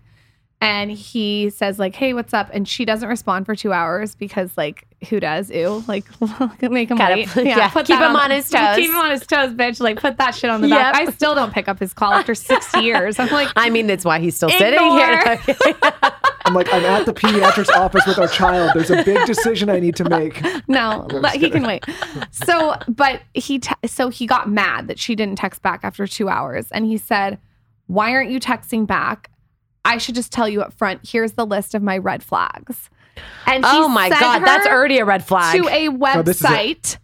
And he says like, "Hey, what's up?" And she doesn't respond for 2 hours because like who does? Ew. Like <laughs> make him Gotta wait. put- yeah, keep him on his <laughs> toes. Keep him on his toes, bitch. Like put that shit on the back. I still don't pick up his call after six <laughs> years. I'm like, I mean, that's why he's still sitting here. I'm like I'm at the pediatrics office with our child. There's a big decision I need to make. no, let, he can wait. So, but he te- so he got mad that she didn't text back after two hours, and he said, "Why aren't you texting back? I should just tell you up front. Here's the list of my red flags." And he oh my sent God, that's already a red flag. to a this is it. website.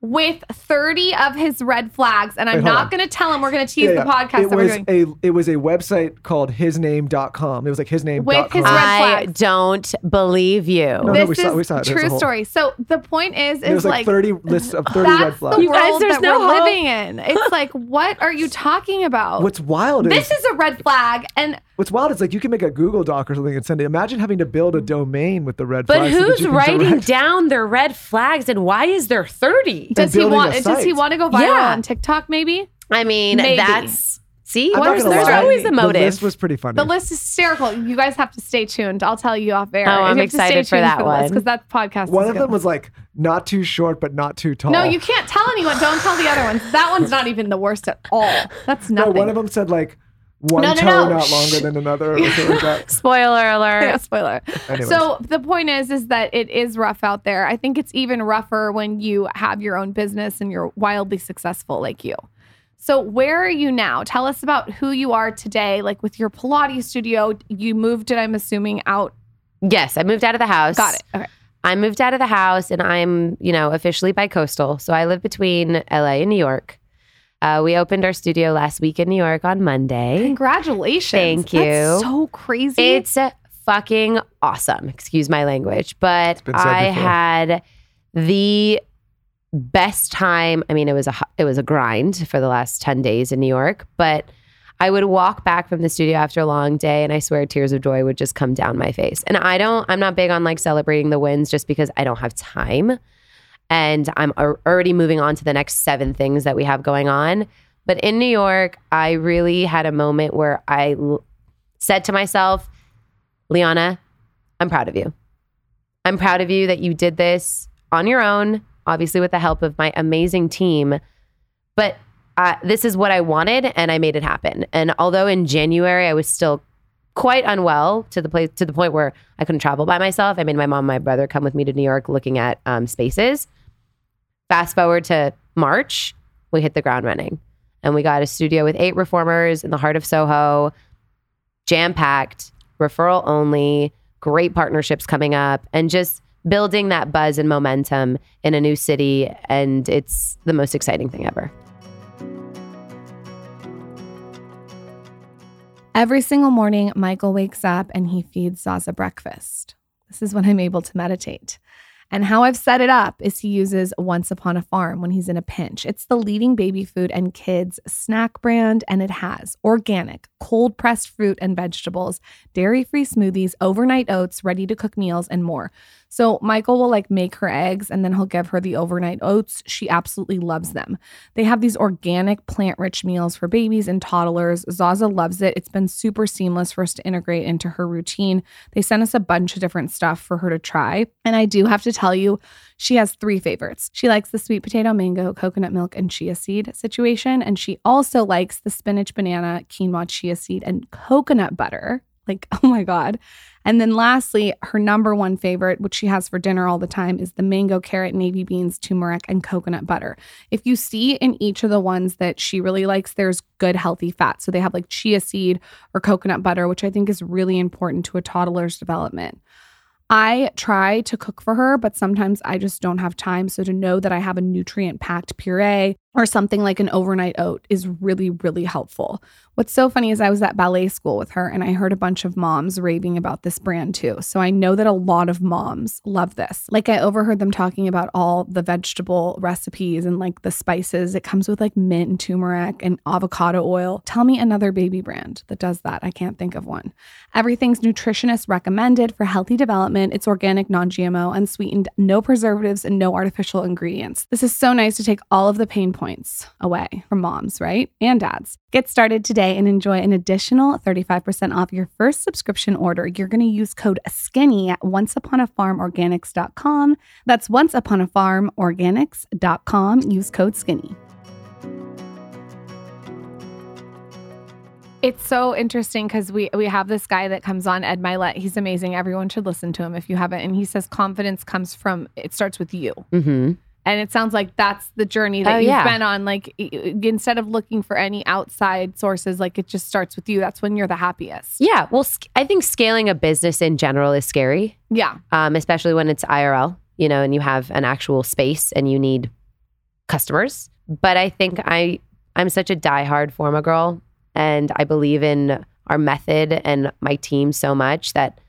With 30 of his red flags, and I'm Wait, not going to tell him. We're going to tease Yeah, the podcast It that we're was doing. a it was a website called hisname.com. It was like hisname.com. With his red I flags. don't believe you. No, no, this we saw- is we saw it. A true whole- story. So the point is, It was is like, like 30 lists of 30 red flags. the You guys, there's that no we're hope. living in. It's like, what are you <laughs> talking about? What's wild this is is a red flag, and what's wild is like you can make a Google Doc or something and send it. Imagine having to build a mm. domain with the red But flags. so that who's you can writing direct- <laughs> down their red flags and why is there 30? does he want? Does he want to go viral Yeah. on TikTok? Maybe I mean, Maybe. that's see, I'm there's, there's lie. always a The motive. list was pretty funny. the list is hysterical. You guys have to stay tuned. I'll tell you off air. Oh, I'm You have to stay excited for tuned that the one. because that podcast. One is of good. them was like not too short but not too tall. No, you can't tell anyone. Don't tell the other ones. That one's not even the worst at all. That's nothing. No, one of them said like one No, no, toe no. not longer than another or something like that. <laughs> Spoiler alert. Yeah, spoiler. Anyways. So the point is, is that it is rough out there. I think it's even rougher when you have your own business and you're wildly successful like you. So where are you now? Tell us about who you are today. Like with your Pilates studio, you moved it. I'm assuming out. Yes, I moved out of the house. Got it. Okay. I moved out of the house and I'm, you know, officially bi-coastal. So I live between LA and New York. Uh, we opened our studio last week in New York on Monday. Congratulations. Thank That's you. so crazy. It's fucking awesome. Excuse my language, but I before. had the best time. I mean, it was a it was a grind for the last 10 days in New York, but I would walk back from the studio after a long day and I swear tears of joy would just come down my face. And I don't I'm not big on like celebrating the wins just because I don't have time and I'm al- already moving on to the next seven things that we have going on. But in New York, I really had a moment where I l- said to myself, Liana, I'm proud of you. I'm proud of you that you did this on your own, obviously with the help of my amazing team. But uh, this is what I wanted, and I made it happen. And although in January I was still quite unwell to the place to the point where I couldn't travel by myself, I made my mom and my brother come with me to New York looking at um, spaces. Fast forward to March, we hit the ground running, and we got a studio with eight reformers in the heart of Soho, jam packed, referral only, great partnerships coming up, and just building that buzz and momentum in a new city. And it's the most exciting thing ever. Every single morning, Michael wakes up and he feeds Zaza breakfast. This is when I'm able to meditate. And how I've set it up is he uses Once Upon a Farm when he's in a pinch. It's the leading baby food and kids snack brand, and it has organic, cold pressed fruit and vegetables, dairy free smoothies, overnight oats, ready to cook meals, and more. So Michael will like make her eggs and then he'll give her the overnight oats. She absolutely loves them. They have these organic, plant rich meals for babies and toddlers. Zaza loves it. It's been super seamless for us to integrate into her routine. They sent us a bunch of different stuff for her to try. And I do have to tell you, she has three favorites. She likes the sweet potato, mango, coconut milk, and chia seed situation. And she also likes the spinach, banana, quinoa, chia seed, and coconut butter Like, <laughs> oh my God. And then lastly, her number one favorite, which she has for dinner all the time, is the mango, carrot, navy beans, turmeric, and coconut butter. If you see in each of the ones that she really likes, there's good healthy fat. So they have like chia seed or coconut butter, which I think is really important to a toddler's development. I try to cook for her, but sometimes I just don't have time. So to know that I have a nutrient packed puree or something like an overnight oat is really, really helpful. What's so funny is I was at ballet school with her and I heard a bunch of moms raving about this brand too. So I know that a lot of moms love this. Like I overheard them talking about all the vegetable recipes and like the spices. It comes with like mint and turmeric and avocado oil. Tell me another baby brand that does that. I can't think of one. Everything's nutritionist recommended for healthy development. It's organic, non GMO, unsweetened, no preservatives, and no artificial ingredients. This is so nice to take all of the pain points away from moms, right? And dads. Get started today and enjoy an additional 35% off your first subscription order. You're going to use code SKINNY at onceuponafarmorganics.com. That's onceuponafarmorganics.com. Use code SKINNY. It's so interesting because we we have this guy that comes on Ed Mylett. He's amazing. Everyone should listen to him if you haven't. And he says confidence comes from it starts with you. Mm-hmm. And it sounds like that's the journey that Oh, you've yeah. been on. Like instead of looking for any outside sources, like it just starts with you. That's when you're the happiest. Yeah. Well, I think scaling a business in general is scary, Yeah. um, especially when it's IRL, you know, and you have an actual space and you need customers. But I think I I'm such a diehard Forma girl, and I believe in our method and my team so much that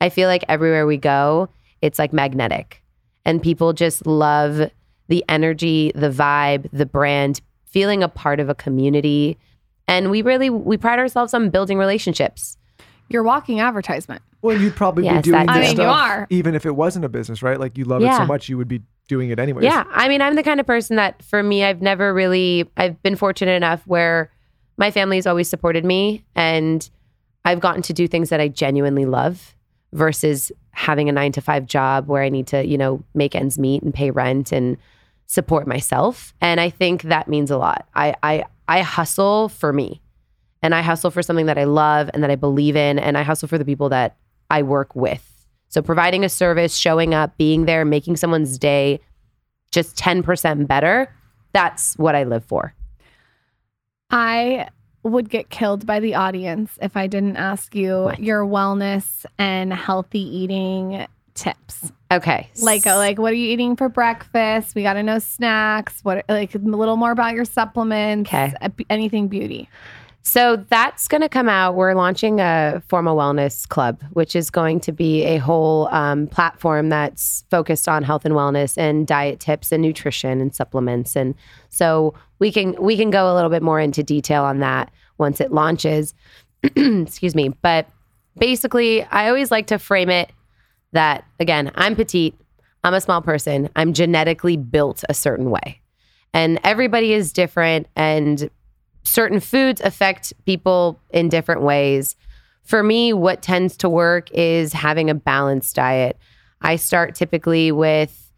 I feel like everywhere we go, it's like magnetic, and people just love the energy, the vibe, the brand, feeling a part of a community. And we really we pride ourselves on building relationships. You're walking advertisement. Well, you'd probably Yes, be doing that this. I mean, you stuff are. even if it wasn't a business, right? Like you love it so much, you would be doing it anyways. Yeah. I mean, I'm the kind of person that for me, I've never really, I've been fortunate enough where my family's always supported me and I've gotten to do things that I genuinely love versus having a nine to five job where I need to, you know, make ends meet and pay rent and support myself. And I think that means a lot. I, I, I hustle for me and I hustle for something that I love and that I believe in. And I hustle for the people that I work with. So providing a service, showing up, being there, making someone's day just 10% better, that's what I live for. I would get killed by the audience if I didn't ask you your wellness and healthy eating tips. Okay. Like like what are you eating for breakfast? We got to know snacks. What like a little more about your supplements. Okay. Anything beauty. So that's going to come out. We're launching a Forma Wellness Club, which is going to be a whole um, platform that's focused on health and wellness and diet tips and nutrition and supplements. And so we can we can go a little bit more into detail on that once it launches. <clears throat> Excuse me, but basically, I always like to frame it that again, I'm petite, I'm a small person, I'm genetically built a certain way, and everybody is different and certain foods affect people in different ways. For me, what tends to work is having a balanced diet. I start typically with,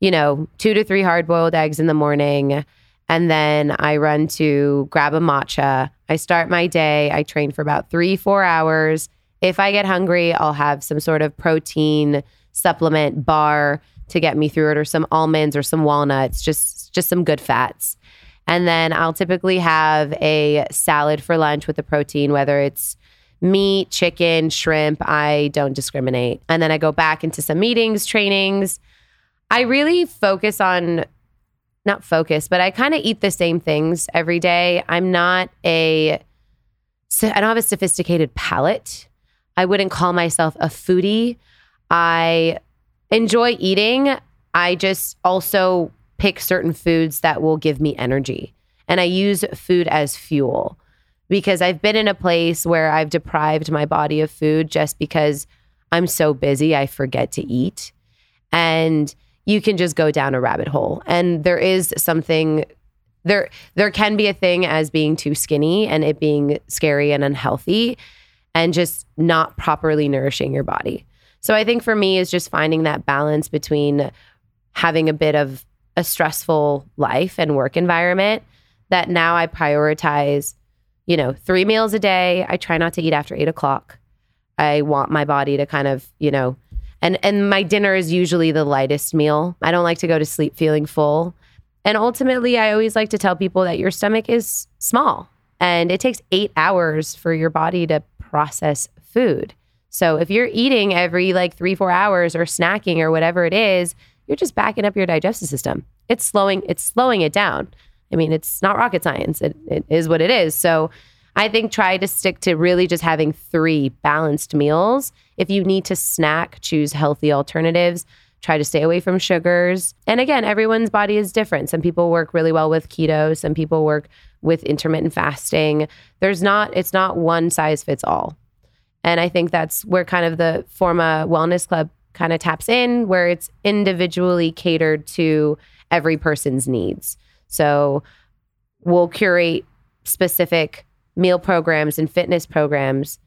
you know, two to three hard boiled eggs in the morning. And then I run to grab a matcha. I start my day. I train for about three, four hours. If I get hungry, I'll have some sort of protein supplement bar to get me through it, or some almonds or some walnuts, just just some good fats. And then I'll typically have a salad for lunch with the protein, whether it's meat, chicken, shrimp. I don't discriminate. And then I go back into some meetings, trainings. I really focus on, not focus, but I kind of eat the same things every day. I'm not a, so I don't have a sophisticated palate. I wouldn't call myself a foodie. I enjoy eating. I just also pick certain foods that will give me energy. And I use food as fuel because I've been in a place where I've deprived my body of food just because I'm so busy, I forget to eat. And you can just go down a rabbit hole. And there is something there there can be a thing as being too skinny and it being scary and unhealthy and just not properly nourishing your body. So I think for me is just finding that balance between having a bit of a stressful life and work environment that now I prioritize, you know, three meals a day. I try not to eat after eight o'clock. I want my body to kind of, you know, and and my dinner is usually the lightest meal. I don't like to go to sleep feeling full. And ultimately, I always like to tell people that your stomach is small and it takes 8 hours for your body to process food. So if you're eating every like 3-4 hours or snacking or whatever it is, you're just backing up your digestive system. It's slowing it's slowing it down. I mean, it's not rocket science. It, it is what it is. So I think try to stick to really just having three balanced meals. If you need to snack, choose healthy alternatives. Try to stay away from sugars. And again, everyone's body is different. Some people work really well with keto, some people work with intermittent fasting. There's not, it's not one size fits all. And I think that's where kind of the Forma Wellness Club kind of taps in, where it's individually catered to every person's needs. So we'll curate specific meal programs and fitness programs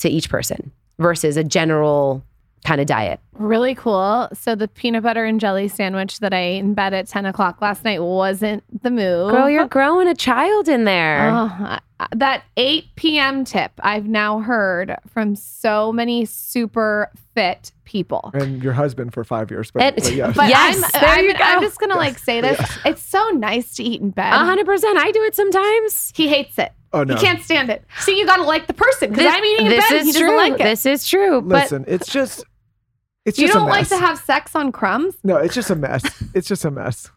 to each person versus a general kind of diet. Really cool. So the peanut butter and jelly sandwich that I ate in bed at 10 o'clock last night wasn't the move. Girl, you're growing a child in there. Oh, that 8 p.m. tip I've now heard from so many super fit people. And your husband for five years, but, It- but <laughs> yes. But Yes, I'm, there I'm, you I'm just gonna like say this. <laughs> It's so nice to eat in bed. A hundred percent. I do it sometimes. He hates it. oh no. He can't stand it. See, you gotta like the person because I'm eating in this bed. is and he true. doesn't like it. This is true. But Listen, it's just it's you just don't a like to have sex on crumbs? No, it's just a mess. It's just a mess.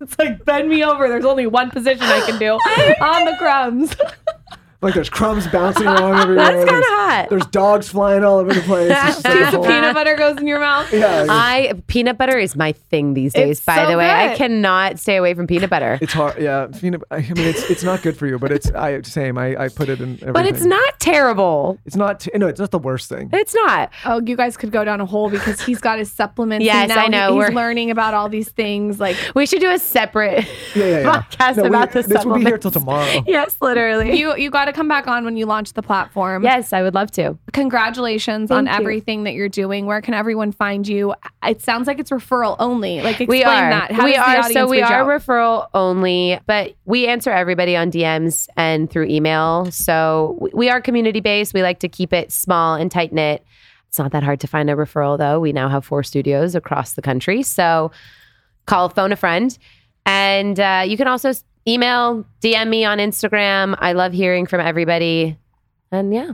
It's like bend me over. There's only one position I can do <laughs> on the crumbs. <laughs> Like there's crumbs bouncing <laughs> along everywhere. that's kind of There's- hot. There's dogs flying all over the place. <laughs> It's just like Piece of whole- peanut butter goes in your mouth. Yeah, I peanut butter is my thing these days. It's by so the way, I good. cannot stay away from peanut butter. it's hard. Yeah, peanut. I mean, it's it's not good for you, but it's I same. I, I put it in. Everything. But it's not terrible. It's not. T- no, it's not the worst thing. It's not. Oh, you guys could go down a hole because he's got his supplements. Yes, and now I know. he- He's We're- learning about all these things. Like We should do a separate Yeah, yeah, yeah. <laughs> podcast No, we- about the this will be here till tomorrow. yes, literally. you, you got to come back on when you launch the platform. yes, I would love to. Congratulations on you. everything that you're doing. Where can everyone find you? It sounds like it's referral only. Like explain we are. that. How we are. So we are out? referral only, but we answer everybody on DMs and through email. So we- are community based. We like to keep it small and tight knit. It's not that hard to find a referral, though. We now have four studios across the country. So call, phone a friend. And uh, you can also email, DM me on Instagram. I love hearing from everybody. And yeah,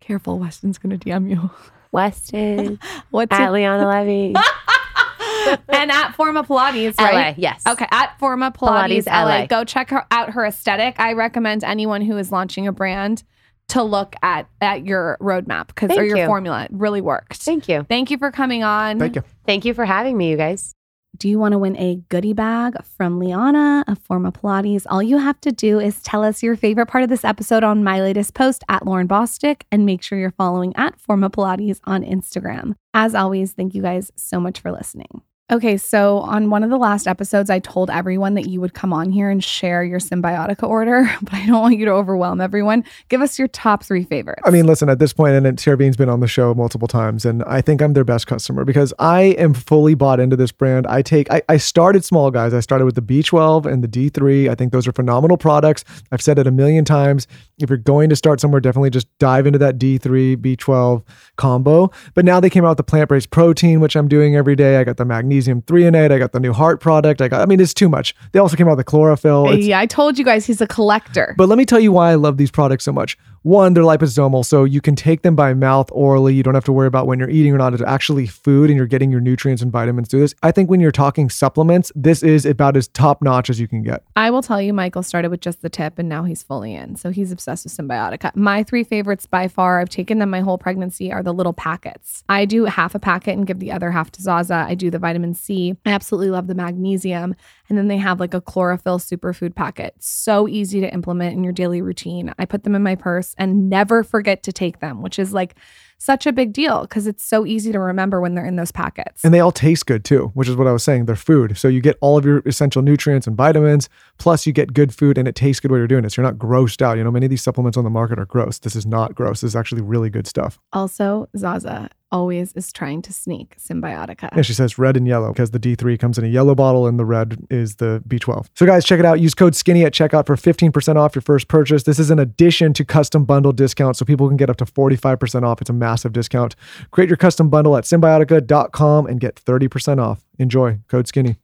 Careful, Weston's gonna DM you. Weston, <laughs> What's at it? Liana Levi. <laughs> and at Forma Pilates, LA, yes. Okay, at Forma Pilates, Pilates, LA. LA. Go check her, out her aesthetic. I recommend anyone who is launching a brand to look at at your roadmap because or your you. formula. It really worked. Thank you. Thank you for coming on. Thank you. Thank you for having me, you guys. Do you want to win a goodie bag from Liana of Forma Pilates? All you have to do is tell us your favorite part of this episode on my latest post at Lauryn Bosstick and make sure you're following at Forma Pilates on Instagram. As always, thank you guys so much for listening. Okay, so on one of the last episodes, I told everyone that you would come on here and share your Cymbiotika order, <laughs> but I don't want you to overwhelm everyone. Give us your top three favorites. I mean, listen, at this point, and Sarah Bean's been on the show multiple times, and I think I'm their best customer because I am fully bought into this brand. I take, I, I started small, guys. I started with the B12 and the D3. I think those are phenomenal products. I've said it a million times. If you're going to start somewhere, definitely just dive into that D3, B12 combo. But now they came out with the plant based protein, which I'm doing every day. I got the magnesium threonate. I got the new heart product. I got, I mean, it's too much. They also came out with the chlorophyll. It's, yeah, I told you guys he's a collector. but let me tell you why I love these products so much. One, they're liposomal, so you can take them by mouth orally. You don't have to worry about when you're eating or not. It's actually food and you're getting your nutrients and vitamins through this. I think when you're talking supplements, this is about as top notch as you can get. I will tell you, Michael started with just the tip and now he's fully in. So he's obsessed with Cymbiotika. My three favorites by far, I've taken them my whole pregnancy, are the little packets. I do half a packet and give the other half to Zaza. I do the vitamin C. I absolutely love the magnesium. And then they have like a chlorophyll superfood packet. So easy to implement in your daily routine. I put them in my purse and never forget to take them, which is like such a big deal because it's so easy to remember when they're in those packets. And they all taste good too, which is what I was saying. They're food. So you get all of your essential nutrients and vitamins, plus you get good food and it tastes good while you're doing it. So you're not grossed out. You know, many of these supplements on the market are gross. This is not gross. This is actually really good stuff. also, Zaza always is trying to sneak Cymbiotika. And she says red and yellow because the D3 comes in a yellow bottle and the red is the B12. So, guys, check it out. Use code SKINNY at checkout for 15% off your first purchase. This is in addition to custom bundle discount, so people can get up to 45% off. It's a massive discount. Create your custom bundle at cymbiotika.com and get 30% off. Enjoy. Code SKINNY.